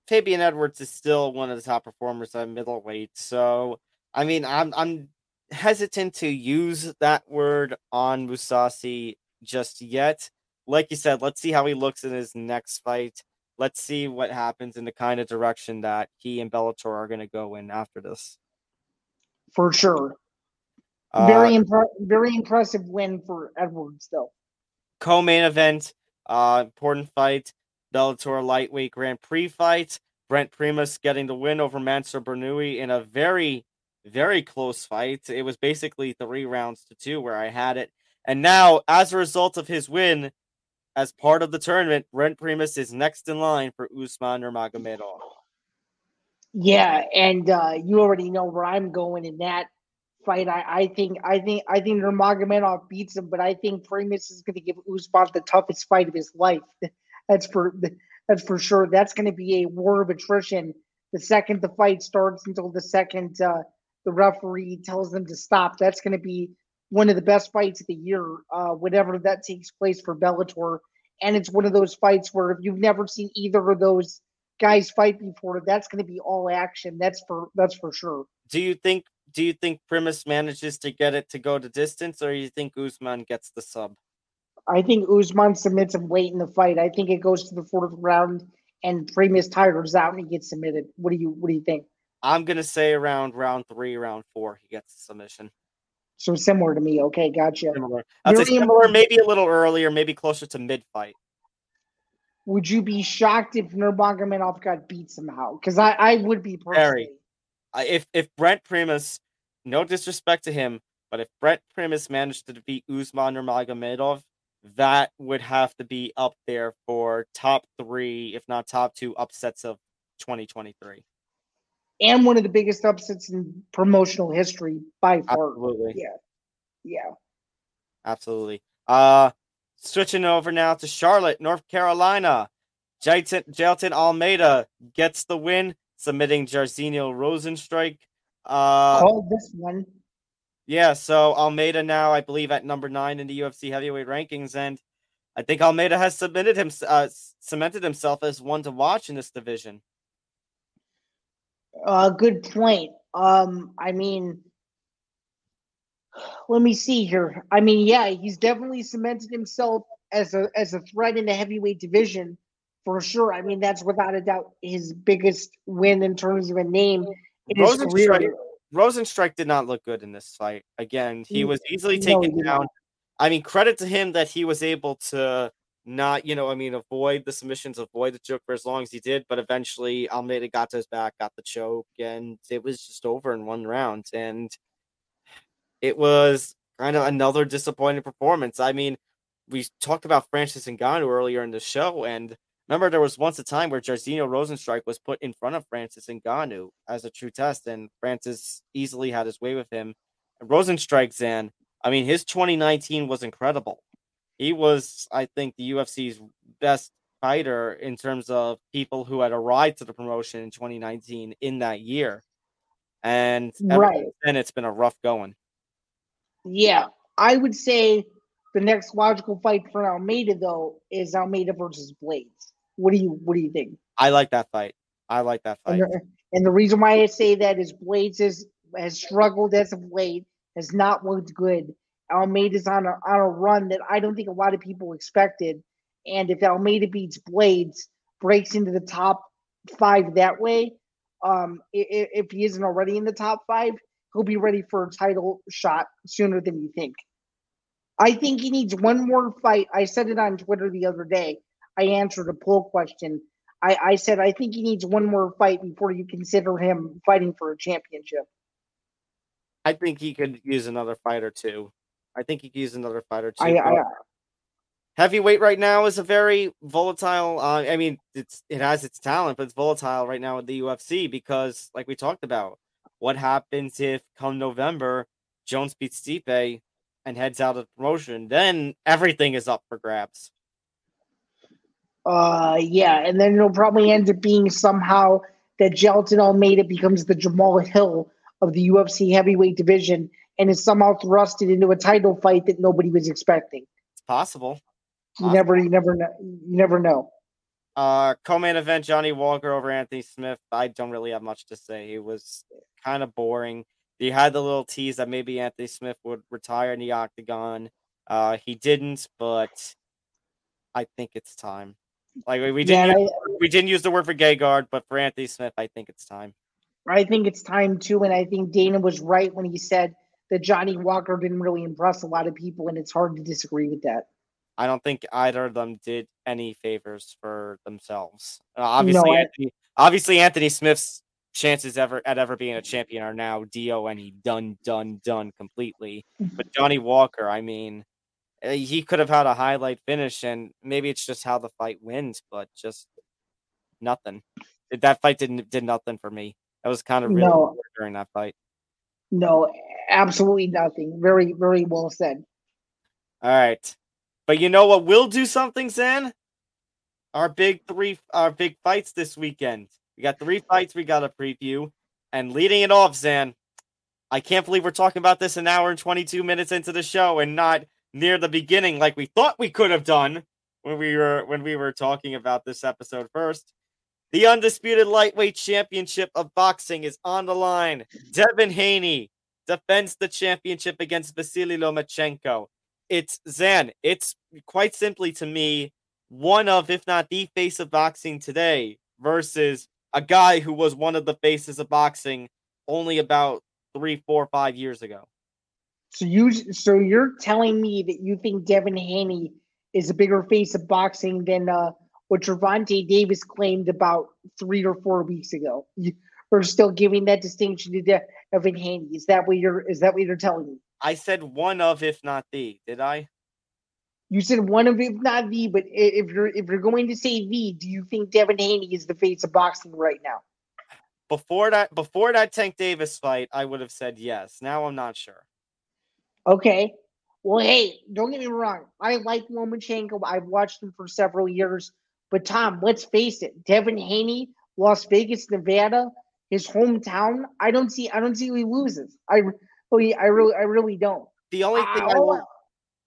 [SPEAKER 2] Fabian Edwards is still one of the top performers at middleweight, so I mean, I'm I'm hesitant to use that word on Mousasi just yet. Like you said, let's see how he looks in his next fight let's see what happens in the kind of direction that he and Bellator are going to go in after this.
[SPEAKER 3] For sure. Uh, very impre- very impressive win for Edwards, though.
[SPEAKER 2] Co-main event, uh, important fight, Bellator lightweight Grand Prix fight. Brent Primus getting the win over Mansour Barnaoui in a very, very close fight. It was basically three rounds to two where I had it. And now, as a result of his win, as part of the tournament, Brent Primus is next in line for Usman Nurmagomedov.
[SPEAKER 3] Yeah, and uh, you already know where I'm going in that fight. I, I think I think I think Nurmagomedov beats him, but I think Primus is going to give Usman the toughest fight of his life. That's for that's for sure. That's going to be a war of attrition. The second the fight starts until the second uh, the referee tells them to stop. That's going to be one of the best fights of the year, uh, whenever that takes place for Bellator. And it's one of those fights where if you've never seen either of those guys fight before, that's going to be all action. That's for that's for sure.
[SPEAKER 2] Do you think? Do you think Primus manages to get it to go to distance, or you think Usman gets the sub?
[SPEAKER 3] I think Usman submits him late in the fight. I think it goes to the fourth round, and Primus tires out and he gets submitted. What do you What do you think?
[SPEAKER 2] I'm gonna say around round three, round four, he gets the submission.
[SPEAKER 3] So similar to me. Okay, gotcha.
[SPEAKER 2] Similar. I'd say similar, maybe a little earlier, maybe closer to mid fight.
[SPEAKER 3] Would you be shocked if Nurmagomedov got beat somehow? Because I, I would be personally.
[SPEAKER 2] If if Brent Primus, no disrespect to him, but if Brent Primus managed to defeat Usman Nurmagomedov, that would have to be up there for top three, if not top two, upsets of 2023.
[SPEAKER 3] And one of the biggest upsets in promotional history by far.
[SPEAKER 2] Absolutely.
[SPEAKER 3] Yeah. Yeah.
[SPEAKER 2] Absolutely. Uh switching over now to Charlotte, North Carolina. Jailton, Jailton Almeida gets the win, submitting Jairzinho Rozenstruik. Uh
[SPEAKER 3] Call this one.
[SPEAKER 2] Yeah, so Almeida now, I believe, at number nine in the UFC heavyweight rankings, and I think Almeida has submitted him uh, cemented himself as one to watch in this division.
[SPEAKER 3] Uh, good point. Um, I mean, let me see here. I mean, yeah, he's definitely cemented himself as a as a threat in the heavyweight division for sure. I mean, that's without a doubt his biggest win in terms of a name in his career.
[SPEAKER 2] Rozenstruik did not look good in this fight. Again, he was easily taken
[SPEAKER 3] did
[SPEAKER 2] down. I mean, credit to him that he was able to not, you know, I mean, avoid the submissions, avoid the choke for as long as he did. But eventually, Almeida got to his back, got the choke, and it was just over in one round. And it was kind of another disappointing performance. I mean, we talked about Francis Ngannou earlier in the show, and remember there was once a time where Jairzinho Rozenstruik was put in front of Francis Ngannou as a true test, and Francis easily had his way with him. And Rosenstrike, Zain, I mean, his 2019 was incredible. He was, I think, the UFC's best fighter in terms of people who had arrived to the promotion in 2019 in that year. And
[SPEAKER 3] Right.
[SPEAKER 2] then, it's been a rough going.
[SPEAKER 3] Yeah, I would say the next logical fight for Almeida though is Almeida versus Blades. What do you What do you think?
[SPEAKER 2] I like that fight. I like that fight.
[SPEAKER 3] And the, and the reason why I say that is Blades has has struggled as of late, has not looked good. Almeida's on a on a run that I don't think a lot of people expected. And if Almeida beats Blades, breaks into the top five that way, um, i- i- if he isn't already in the top five, he'll be ready for a title shot sooner than you think. I think he needs one more fight. I said it on Twitter the other day. I answered a poll question. I, I said I think he needs one more fight before you consider him fighting for a championship.
[SPEAKER 2] I think he could use another fight or two. I think he could use another fight or two.
[SPEAKER 3] I, I
[SPEAKER 2] heavyweight right now is a very volatile. Uh, I mean, it's it has its talent, but it's volatile right now in the UFC because, like we talked about, what happens if come November Jones beats Stipe and heads out of the promotion? Then everything is up for grabs.
[SPEAKER 3] Uh yeah, and then it'll probably end up being somehow that Jailton Almeida becomes the Jamahal Hill of the UFC heavyweight division and is somehow thrusted into a title fight that nobody was expecting.
[SPEAKER 2] It's possible.
[SPEAKER 3] You never you never know you never know.
[SPEAKER 2] Uh, co-main event: Johnny Walker over Anthony Smith. I don't really have much to say. It was kind of boring. He had the little tease that maybe Anthony Smith would retire in the octagon. Uh, he didn't, but I think it's time. Like we, we didn't
[SPEAKER 3] I-
[SPEAKER 2] use, we didn't use the word for Gegard, but for Anthony Smith, I think it's time.
[SPEAKER 3] I think it's time too, and I think Dana was right when he said that Johnny Walker didn't really impress a lot of people, and it's hard to disagree with that.
[SPEAKER 2] I don't think either of them did any favors for themselves. Uh, obviously,
[SPEAKER 3] I-
[SPEAKER 2] Anthony, obviously Anthony Smith's chances ever at ever being a champion are now do and he done done done completely. But Johnny Walker, I mean, Uh, he could have had a highlight finish, and maybe it's just how the fight wins, but just nothing. That fight didn't did nothing for me. That was kind of really
[SPEAKER 3] No.
[SPEAKER 2] during that fight.
[SPEAKER 3] No, absolutely nothing. Very, very well said.
[SPEAKER 2] All right. But you know what We'll do something, Zain? Our big three our big fights this weekend. We got three fights we got a preview. And leading it off, Zain, I can't believe we're talking about this an hour and 22 minutes into the show and not near the beginning like we thought we could have done when we were when we were talking about this episode first. The undisputed lightweight championship of boxing is on the line. Devin Haney defends the championship against Vasily Lomachenko it's Zain. It's quite simply to me one of, if not the face of boxing today, versus a guy who was one of the faces of boxing only about three, four, five years ago.
[SPEAKER 3] So you so you're telling me that you think Devin Haney is a bigger face of boxing than uh, what Gervonta Davis claimed about three or four weeks ago? You, are still giving that distinction to Devin Haney. Is that what you're is that what you're telling me?
[SPEAKER 2] I said one of, if not the. Did I?
[SPEAKER 3] You said one of, if not the. But if you're if you're going to say the, do you think Devin Haney is the face of boxing right now?
[SPEAKER 2] Before that, before that Tank Davis fight, I would have said yes. Now I'm not sure.
[SPEAKER 3] Okay. Well, hey, don't get me wrong. I like Lomachenko. I've watched him for several years. But Tom, let's face it, Devin Haney, Las Vegas, Nevada, his hometown. I don't see. I don't see who he loses. I oh, really, I really, I really don't.
[SPEAKER 2] The only ah, thing I, I will,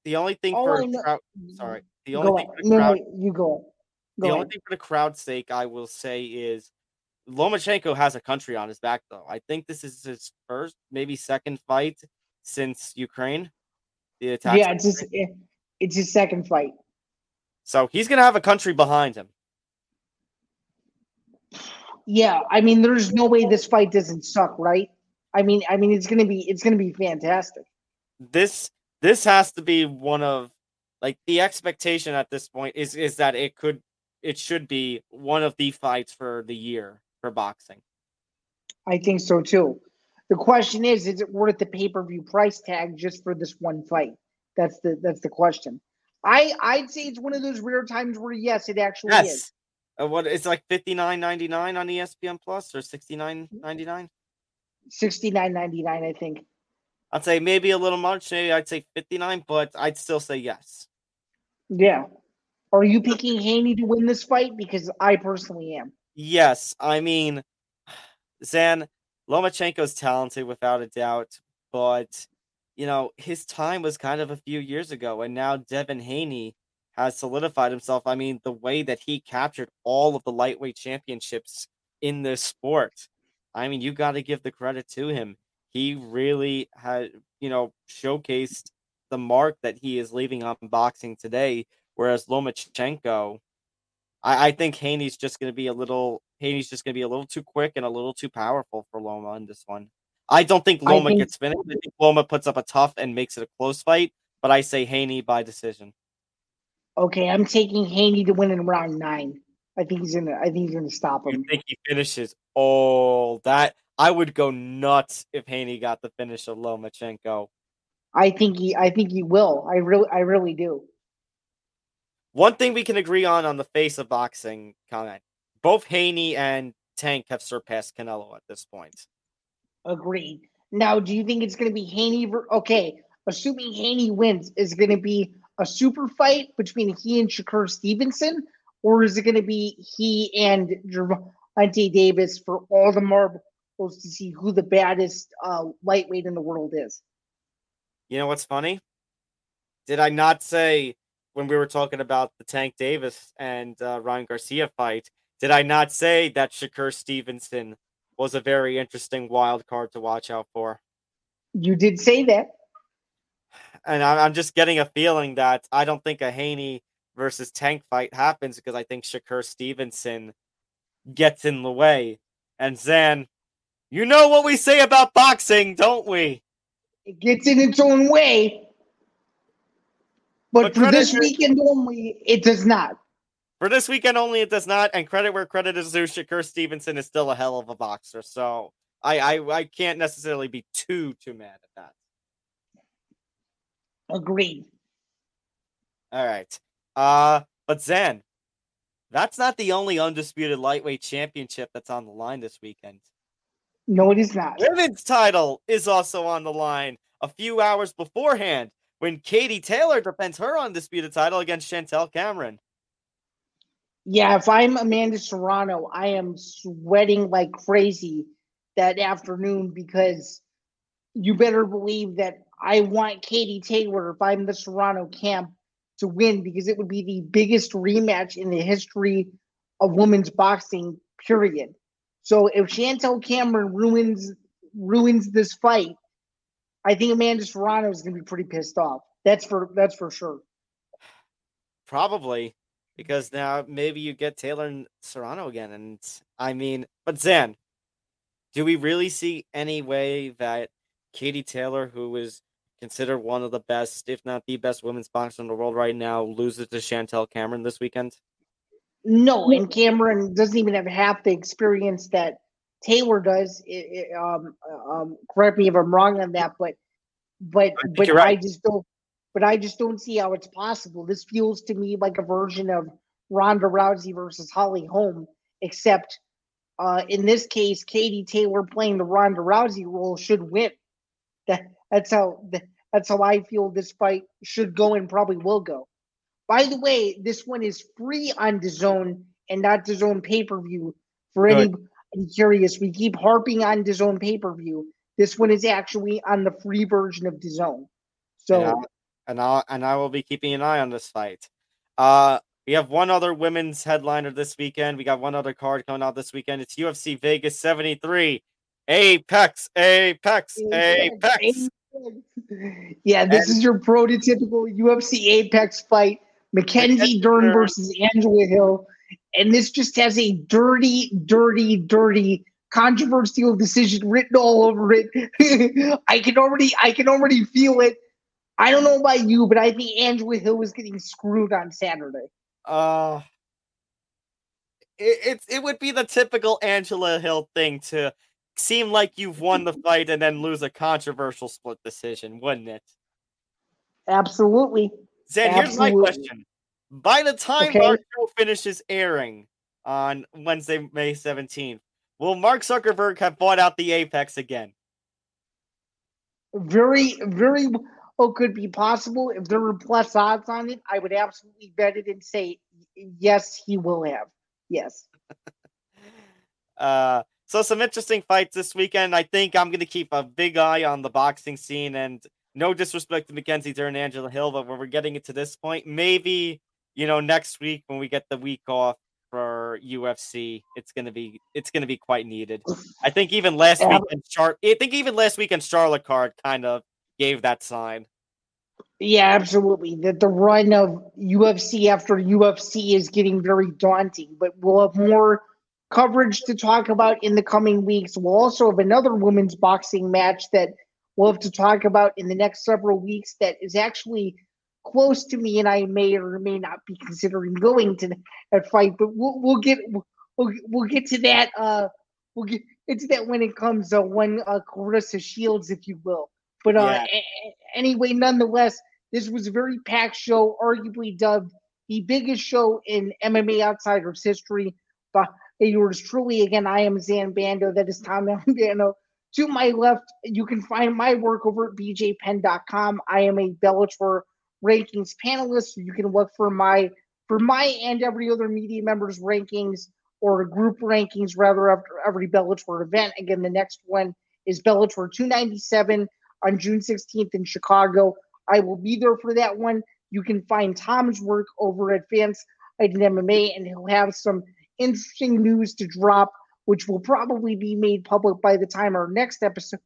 [SPEAKER 2] the only thing for crowd, mm-hmm. sorry, the only thing for
[SPEAKER 3] the crowd, no, you go. go
[SPEAKER 2] the
[SPEAKER 3] ahead.
[SPEAKER 2] only thing for the crowd's sake, I will say is Lomachenko has a country on his back, though. I think this is his first, maybe second fight since Ukraine.
[SPEAKER 3] The attack. Yeah, it's his, eh, it's his second fight.
[SPEAKER 2] So he's gonna have a country behind him.
[SPEAKER 3] Yeah, I mean, there's no way this fight doesn't suck, right? I mean, I mean, it's gonna be it's gonna be fantastic.
[SPEAKER 2] This this has to be one of like the expectation at this point is is that it could it should be one of the fights for the year for boxing.
[SPEAKER 3] I think so too. The question is, is it worth the pay per view price tag just for this one fight? That's the that's the question. I I'd say it's one of those rare times where yes, it actually yes. is.
[SPEAKER 2] Uh, what it's like fifty nine ninety nine on ESPN Plus or sixty nine ninety nine.
[SPEAKER 3] Sixty nine ninety nine, I think.
[SPEAKER 2] I'd say maybe a little much. Maybe I'd say fifty nine, but I'd still say yes.
[SPEAKER 3] Yeah. Are you picking Haney to win this fight? Because I personally am.
[SPEAKER 2] Yes, I mean, Zain Lomachenko's talented without a doubt, but you know his time was kind of a few years ago, and now Devin Haney has solidified himself. I mean, the way that he captured all of the lightweight championships in this sport. I mean, you got to give the credit to him. He really had, you know, showcased the mark that he is leaving on boxing today. Whereas Lomachenko, I, I think Haney's just going to be a little Haney's just going to be a little too quick and a little too powerful for Loma in this one. I don't think Loma think, gets finished. I think Loma puts up a tough and makes it a close fight, but I say Haney by decision.
[SPEAKER 3] Okay, I'm taking Haney to win in round nine. I think he's gonna. I think he's gonna stop him.
[SPEAKER 2] You think he finishes? Oh, that I would go nuts if Haney got the finish of Lomachenko.
[SPEAKER 3] I think he. I think he will. I really. I really do.
[SPEAKER 2] One thing we can agree on on the face of boxing comment: both Haney and Tank have surpassed Canelo at this point.
[SPEAKER 3] Agreed. Now, do you think it's going to be Haney? Ver- okay, assuming Haney wins, is going to be a super fight between he and Shakur Stevenson, or is it going to be he and Gervonta Davis for all the marbles to see who the baddest uh, lightweight in the world is?
[SPEAKER 2] You know what's funny? Did I not say when we were talking about the Tank Davis and uh, Ryan Garcia fight, did I not say that Shakur Stevenson was a very interesting wild card to watch out for?
[SPEAKER 3] You did say that.
[SPEAKER 2] And I'm just getting a feeling that I don't think a Haney versus Tank fight happens because I think Shakur Stevenson gets in the way. And Zain, you know what we say about boxing, don't we?
[SPEAKER 3] It gets in its own way. But, but for this weekend only, it does not.
[SPEAKER 2] For this weekend only, it does not. And credit where credit is due, Shakur Stevenson is still a hell of a boxer. So I, I, I can't necessarily be too too mad at that.
[SPEAKER 3] Agreed.
[SPEAKER 2] All right. Uh, but Zain, that's not the only undisputed lightweight championship that's on the line this weekend.
[SPEAKER 3] No, it is not.
[SPEAKER 2] Women's title is also on the line a few hours beforehand when Katie Taylor defends her undisputed title against Chantelle Cameron.
[SPEAKER 3] Yeah, if I'm Amanda Serrano, I am sweating like crazy that afternoon because you better believe that I want Katie Taylor, if I'm the Serrano camp, to win because it would be the biggest rematch in the history of women's boxing, period. So if Chantelle Cameron ruins ruins this fight, I think Amanda Serrano is going to be pretty pissed off. That's for that's for sure.
[SPEAKER 2] Probably because now maybe you get Taylor and Serrano again, and I mean, but Zain, do we really see any way that Katie Taylor, who is considered one of the best, if not the best, women's boxer in the world right now, loses to Chantelle Cameron this weekend?
[SPEAKER 3] No, and Cameron doesn't even have half the experience that Taylor does. It, it, um, um, correct me if I'm wrong on that, but but
[SPEAKER 2] think
[SPEAKER 3] but
[SPEAKER 2] right.
[SPEAKER 3] I just don't. But I just don't see how it's possible. This feels to me like a version of Ronda Rousey versus Holly Holm, except uh, in this case, Katie Taylor playing the Ronda Rousey role should win. That that's how that's how I feel this fight should go and probably will go. By the way, this one is free on DAZN and not DAZN pay per view. For anybody curious, we keep harping on DAZN pay per view. This one is actually on the free version of DAZN. So
[SPEAKER 2] Yeah. And I and I will be keeping an eye on this fight. Uh, we have one other women's headliner this weekend. We got one other card coming out this weekend. It's UFC Vegas 73. Apex, Apex, Apex.
[SPEAKER 3] Yeah, this
[SPEAKER 2] And-
[SPEAKER 3] is your prototypical UFC Apex fight. Mackenzie Dern. versus Angela Hill. And this just has a dirty, dirty, dirty controversial decision written all over it. I can already I can already feel it. I don't know about you, but I think Angela Hill was getting screwed on Saturday.
[SPEAKER 2] Uh, it, it's it would be the typical Angela Hill thing to seem like you've won the fight and then lose a controversial split decision, wouldn't it?
[SPEAKER 3] Absolutely.
[SPEAKER 2] Zain, here's my question. By the time
[SPEAKER 3] Okay.
[SPEAKER 2] our show finishes airing on Wednesday, May 17th, will Mark Zuckerberg have bought out the Apex again?
[SPEAKER 3] Very, very well could be possible. If there were plus odds on it, I would absolutely bet it and say yes, he will have. Yes.
[SPEAKER 2] Uh, so some interesting fights this weekend. I think I'm going to keep a big eye on the boxing scene. And no disrespect to Mackenzie Dern and Angela Hill, but when we're getting it to this point, maybe you know next week when we get the week off for UFC, it's gonna be it's gonna be quite needed. I think even last
[SPEAKER 3] Yeah.
[SPEAKER 2] weekend, Char- I think even last weekend Charlotte card kind of gave that sign.
[SPEAKER 3] Yeah, absolutely. That the run of UFC after UFC is getting very daunting, but we'll have more coverage to talk about in the coming weeks. We'll also have another women's boxing match that we'll have to talk about in the next several weeks that is actually close to me, and I may or may not be considering going to that fight. But we'll we'll get we'll, we'll get to that. Uh, we'll get into that when it comes. Uh, when uh, Claressa Shields, if you will. But uh,
[SPEAKER 2] Yeah.
[SPEAKER 3] anyway, nonetheless, this was a very packed show, arguably dubbed the biggest show in MMA Outsiders history. But yours truly, again, I am Zain Bando. That is Tom Bando. To my left, you can find my work over at bjpenn.com. I am a Bellator rankings panelist, you can look for my for my and every other media member's rankings or group rankings rather after every Bellator event. Again, the next one is Bellator 297 on June 16th in Chicago. I will be there for that one. You can find Tom's work over at Fans and MMA, and he'll have some interesting news to drop, which will probably be made public by the time our next episode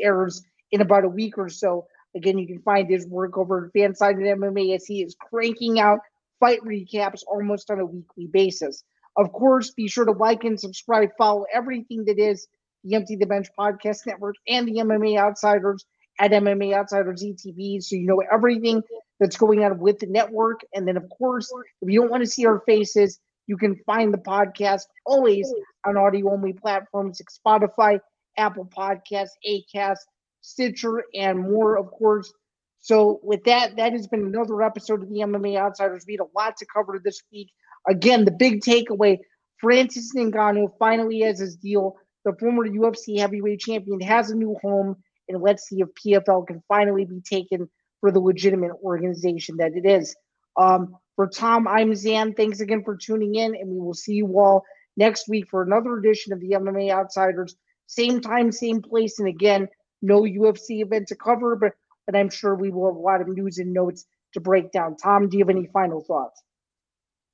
[SPEAKER 3] airs in about a week or so. Again, you can find his work over at Fanside and MMA as he is cranking out fight recaps almost on a weekly basis. Of course, be sure to like and subscribe, follow everything that is the Empty the Bench Podcast Network and the MMA Outsiders at MMA Outsiders ETV, so you know everything that's going on with the network. And then, of course, if you don't want to see our faces, you can find the podcast always on audio only platforms like Spotify, Apple Podcasts, Acast, Stitcher, and more, of course. So, with that, that has been another episode of the MMA Outsiders. We had a lot to cover this week. Again, the big takeaway Francis Ngannou finally has his deal. The former UFC heavyweight champion has a new home, and let's see if PFL can finally be taken for the legitimate organization that it is. Um, for Tom, I'm Zain. Thanks again for tuning in, and we will see you all next week for another edition of the MMA Outsiders. Same time, same place, and again, no UFC event to cover, but but I'm sure we will have a lot of news and notes to break down. Tom, do you have any final thoughts?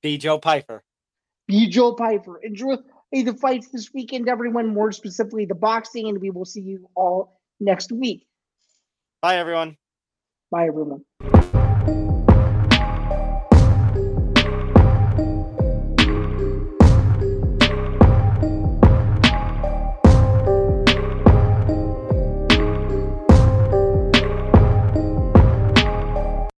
[SPEAKER 2] Be Joe Piper.
[SPEAKER 3] Be Joe Piper. Enjoy the fights this weekend, everyone, more specifically the boxing, and we will see you all next week.
[SPEAKER 2] Bye, everyone.
[SPEAKER 3] Bye, everyone.